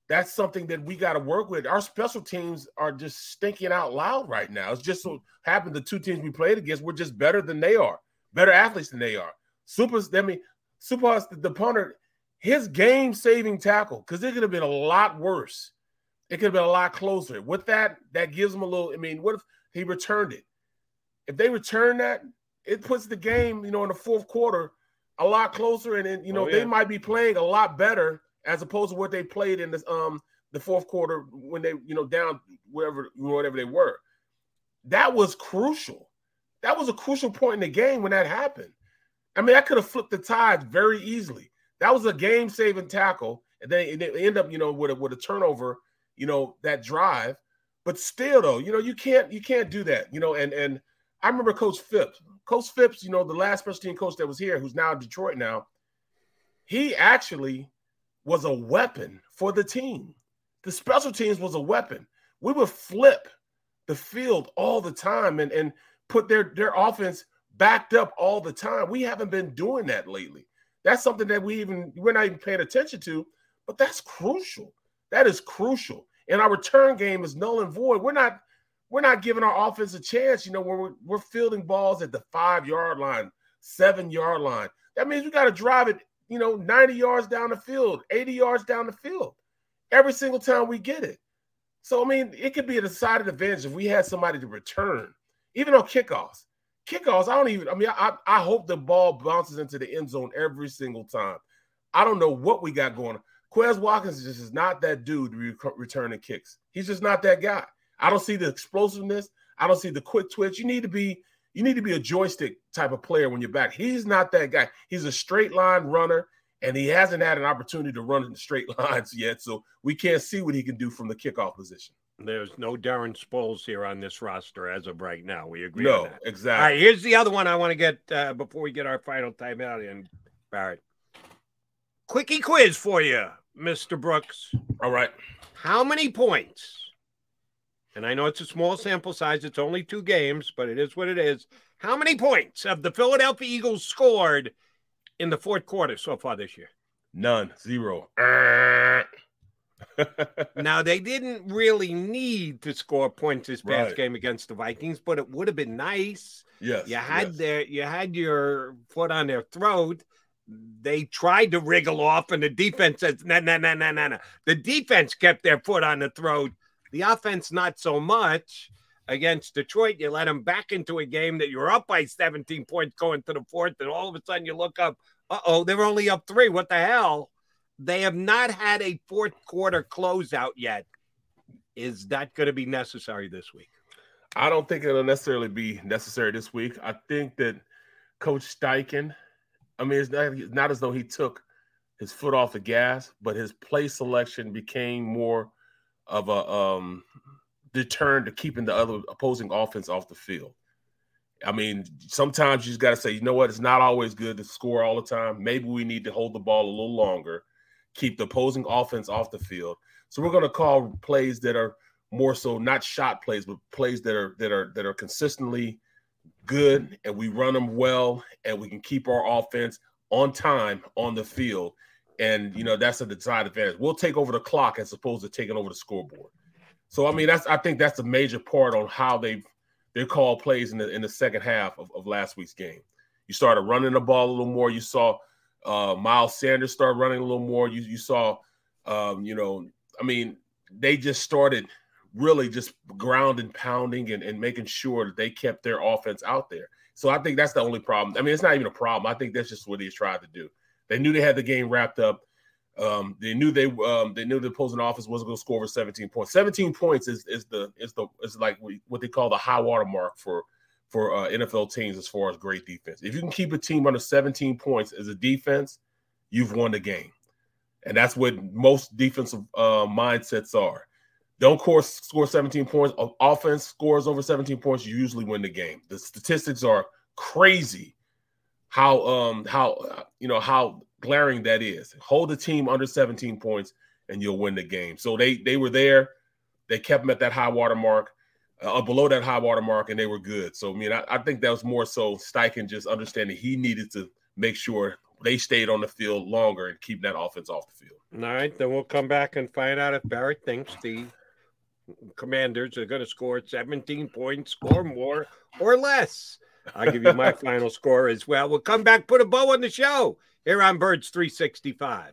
that's something that we got to work with. Our special teams are just stinking out loud right now. It's just so happened the two teams we played against were just better than they are, better athletes than they are. Supers, I mean, Super the, the punter, his game saving tackle, because it could have been a lot worse. It could have been a lot closer. With that, that gives him a little. I mean, what if he returned it? If they return that, it puts the game, you know, in the fourth quarter a lot closer, and then you know oh, yeah. they might be playing a lot better as opposed to what they played in the um the fourth quarter when they you know down wherever whatever they were. That was crucial. That was a crucial point in the game when that happened. I mean, I could have flipped the tide very easily. That was a game saving tackle, and then they end up you know with a, with a turnover. You know that drive, but still though, you know you can't you can't do that. You know, and and I remember Coach Fipps. Coach Fipps, you know, the last special team coach that was here, who's now in Detroit now, he actually was a weapon for the team. The special teams was a weapon. We would flip the field all the time and, and put their, their offense backed up all the time. We haven't been doing that lately. That's something that we even we're not even paying attention to, but that's crucial. That is crucial. And our return game is null and void. We're not we're not giving our offense a chance. You know, we're we're fielding balls at the five yard line, seven yard line. That means we got to drive it, you know, 90 yards down the field, 80 yards down the field every single time we get it. So, I mean, it could be a decided advantage if we had somebody to return, even on kickoffs. Kickoffs, I don't even, I mean, I, I hope the ball bounces into the end zone every single time. I don't know what we got going on. Quez Watkins just is not that dude re- returning kicks. He's just not that guy. I don't see the explosiveness. I don't see the quick twitch. You need to be you need to be a joystick type of player when you're back. He's not that guy. He's a straight line runner, and he hasn't had an opportunity to run in straight (laughs) lines yet. So we can't see what he can do from the kickoff position. There's no Darren Sproles here on this roster as of right now. We agree. No, exactly. All right, here's the other one I want to get uh, before we get our final timeout in, Barrett. Quickie quiz for you, Mr. Brooks. All right. How many points? And I know it's a small sample size, it's only two games, but it is what it is. How many points have the Philadelphia Eagles scored in the fourth quarter so far this year? None. Zero. (laughs) now they didn't really need to score points this past Right. game against the Vikings, but it would have been nice. Yes, you had yes. their you had your foot on their throat. They tried to wriggle off, and the defense says, "No, no, no, no, no, no." The defense kept their foot on the throat. The offense, not so much. Against Detroit, you let them back into a game that you're up by 17 points going to the fourth, and all of a sudden you look up, uh oh, they're only up three. What the hell? They have not had a fourth quarter closeout yet. Is that going to be necessary this week? I don't think it'll necessarily be necessary this week. I think that Coach Steichen, I mean, it's not, it's not as though he took his foot off the gas, but his play selection became more of a um, deterrent to keeping the other opposing offense off the field. I mean, sometimes you just got to say, you know what? It's not always good to score all the time. Maybe we need to hold the ball a little longer, keep the opposing offense off the field. So we're going to call plays that are more so not shot plays, but plays that are that are that are consistently good, and we run them well, and we can keep our offense on time on the field. And you know that's a decided advantage. We'll take over the clock as opposed to taking over the scoreboard. So I mean that's I think that's a major part on how they've they call plays in the in the second half of, of last week's game. You started running the ball a little more. You saw uh, Miles Sanders started running a little more. You you saw um, you know I mean they just started really just ground and pounding and, and making sure that they kept their offense out there. So I think that's the only problem. I mean, it's not even a problem. I think that's just what he's tried to do. They knew they had the game wrapped up. Um, they knew they um, they knew the opposing offense wasn't going to score over 17 points. 17 points is is the is the is like what they call the high water mark for for uh, NFL teams as far as great defense. If you can keep a team under 17 points as a defense, you've won the game, and that's what most defensive uh, mindsets are. Don't course score 17 points. Offense scores over 17 points, you usually win the game. The statistics are crazy. How um how you know how glaring that is. Hold the team under 17 points and you'll win the game. So they they were there. They kept them at that high water mark, uh, below that high water mark, and they were good. So I mean, I, I think that was more so Steichen just understanding he needed to make sure they stayed on the field longer and keep that offense off the field. All right, then we'll come back and find out if Barrett thinks the Commanders are going to score 17 points or more or less. I'll give you my (laughs) final score as well. We'll come back, put a bow on the show here on Birds 365.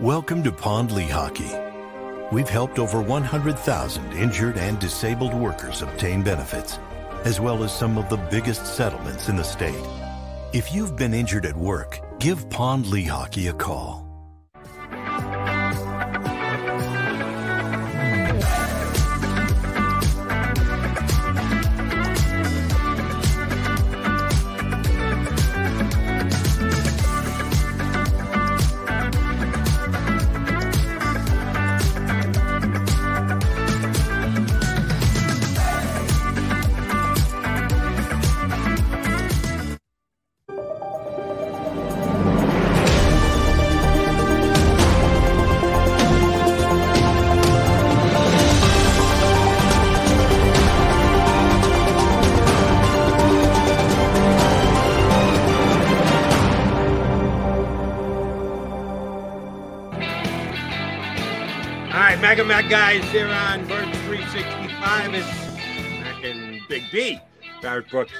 Welcome to Pond Lehocky. We've helped over 100,000 injured and disabled workers obtain benefits, as well as some of the biggest settlements in the state. If you've been injured at work, give Pond Lehocky a call.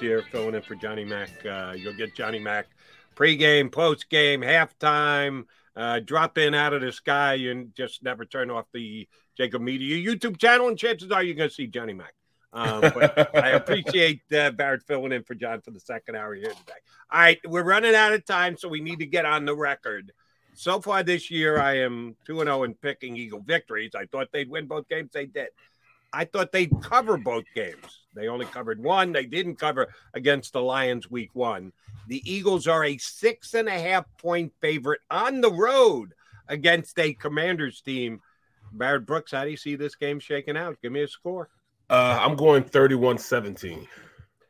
Here filling in for Johnny Mac. Uh, you'll get Johnny Mac pregame, postgame, halftime, uh, drop in out of the sky and just never turn off the Jakib Media YouTube channel, and chances are you're going to see Johnny Mac. Um, but I (laughs) appreciate uh, Barrett filling in for John for the second hour here today. All right, we're running out of time, so we need to get on the record. So far this year, I am 2 0 in picking Eagle victories. I thought they'd win both games. They did. I thought they'd cover both games. They only covered one. They didn't cover against the Lions week one. The Eagles are a six and a half point favorite on the road against a Commanders team. Barrett Brooks, how do you see this game shaking out? Give me a score. Uh, I'm going 31 17.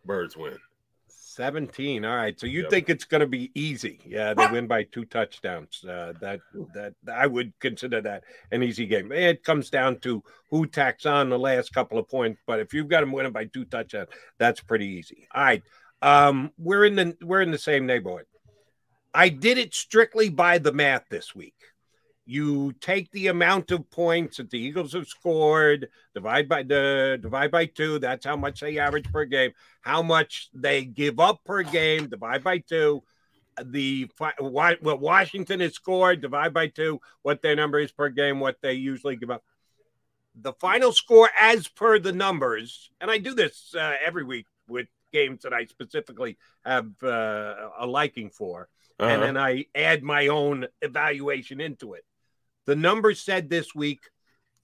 Birds win. 17. All right. So you yep. think it's going to be easy? Yeah, they win by two touchdowns. Uh, that that I would consider that an easy game. It comes down to who tacks on the last couple of points, but if you've got them winning by two touchdowns, that's pretty easy. All right. Um, we're in the we're in the same neighborhood. I did it strictly by the math this week you take the amount of points that the Eagles have scored, divide by the divide by two. That's how much they average per game. How much they give up per game, divide by two. The what Washington has scored, divide by two. What their number is per game, what they usually give up. The final score, as per the numbers, and I do this uh, every week with games that I specifically have uh, a liking for, uh-huh. and then I add my own evaluation into it. The numbers said this week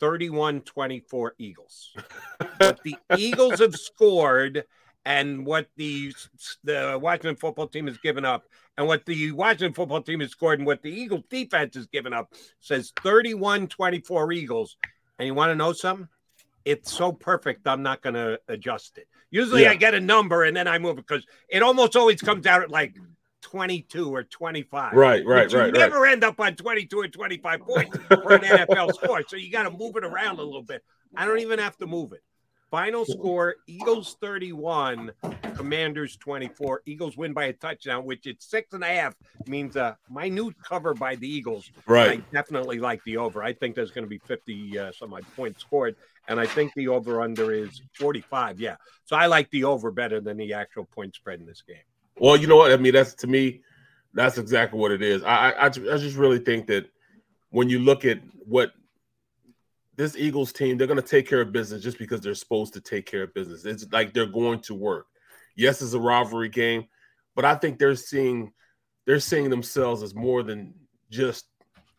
31 24 Eagles. (laughs) but the Eagles have scored and what the the Washington football team has given up and what the Washington football team has scored and what the Eagles defense has given up says 31-24 Eagles. And you want to know something? It's so perfect I'm not going to adjust it. Usually yeah. I get a number and then I move it because it almost always comes out at like 22 or 25. Right, right, right. you right. never right. end up on 22 or 25 points for an NFL (laughs) score. So you got to move it around a little bit. I don't even have to move it. Final score Eagles 31, Commanders 24. Eagles win by a touchdown, which it's six and a half, means a minute cover by the Eagles. Right. I definitely like the over. I think there's going to be 50 uh, some odd points scored. And I think the over under is 45. Yeah. So I like the over better than the actual point spread in this game. Well, you know what? I mean, that's to me, that's exactly what it is. I, I, I just really think that when you look at what this Eagles team, they're going to take care of business just because they're supposed to take care of business. It's like they're going to work. Yes, it's a rivalry game, but I think they're seeing they're seeing themselves as more than just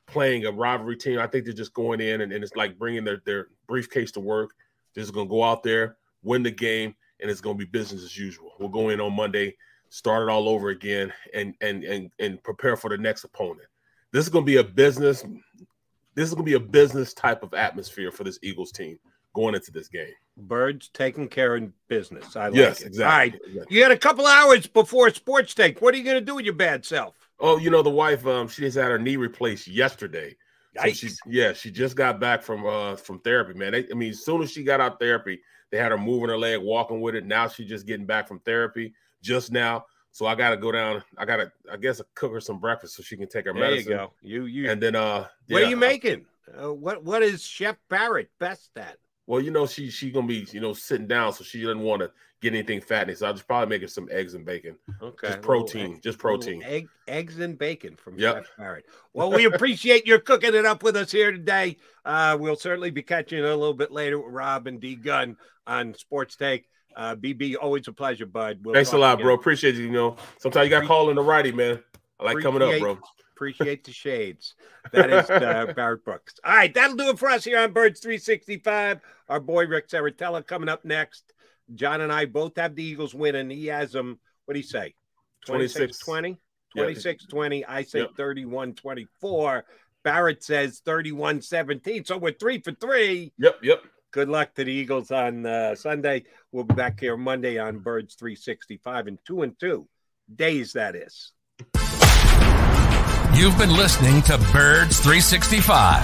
playing a rivalry team. I think they're just going in and, and it's like bringing their, their briefcase to work. They're just going to go out there, win the game, and it's going to be business as usual. We'll go in on Monday start it all over again and and and and prepare for the next opponent. This is going to be a business. This is going to be a business type of atmosphere for this Eagles team going into this game. Birds taking care of business. I like yes, it. exactly. All right. Exactly. You got a couple hours before sports take. What are you going to do with your bad self? Oh, you know the wife. Um, she just had her knee replaced yesterday. So she, yeah, she just got back from uh from therapy, man. They, I mean, as soon as she got out therapy, they had her moving her leg, walking with it. Now she's just getting back from therapy just now. So I gotta go down. I gotta, I guess, cook her some breakfast so she can take her there medicine. you go. You you and then uh, what are you making? Uh, what what is Chef Barrett best at? Well, you know, she she gonna be you know sitting down, so she doesn't want to get anything fattening. So I'll just probably make her some eggs and bacon. Okay, just protein, just protein. Egg, eggs and bacon from yep. Chef Barrett. Well, we (laughs) appreciate your cooking it up with us here today. Uh, we'll certainly be catching a little bit later with Rob and D Gun on Sports Take. Uh, BB, always a pleasure, bud. We'll Thanks a lot, again. bro. Appreciate you. You know, sometimes you got to call in the righty, man. I like coming up, bro. Appreciate the shades. That is uh, (laughs) Barrett Brooks. All right, that'll do it for us here on Birds 365. Our boy Rick Saratella coming up next. John and I both have the Eagles winning. He has them, what do you say? 26 20? 26 20. I say 31 24. Barrett says 31 17. So we're three for three. Yep, yep. Good luck to the Eagles on uh, Sunday. We'll be back here Monday on Birds 365 and two and two days, that is. You've been listening to Birds 365,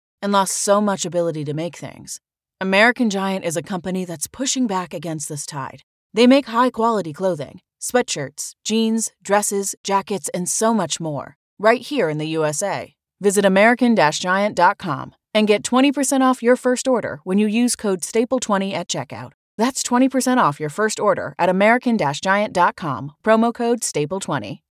and lost so much ability to make things. American Giant is a company that's pushing back against this tide. They make high quality clothing, sweatshirts, jeans, dresses, jackets, and so much more, right here in the USA. Visit American Giant.com and get 20% off your first order when you use code STAPLE20 at checkout. That's 20% off your first order at American Giant.com, promo code STAPLE20.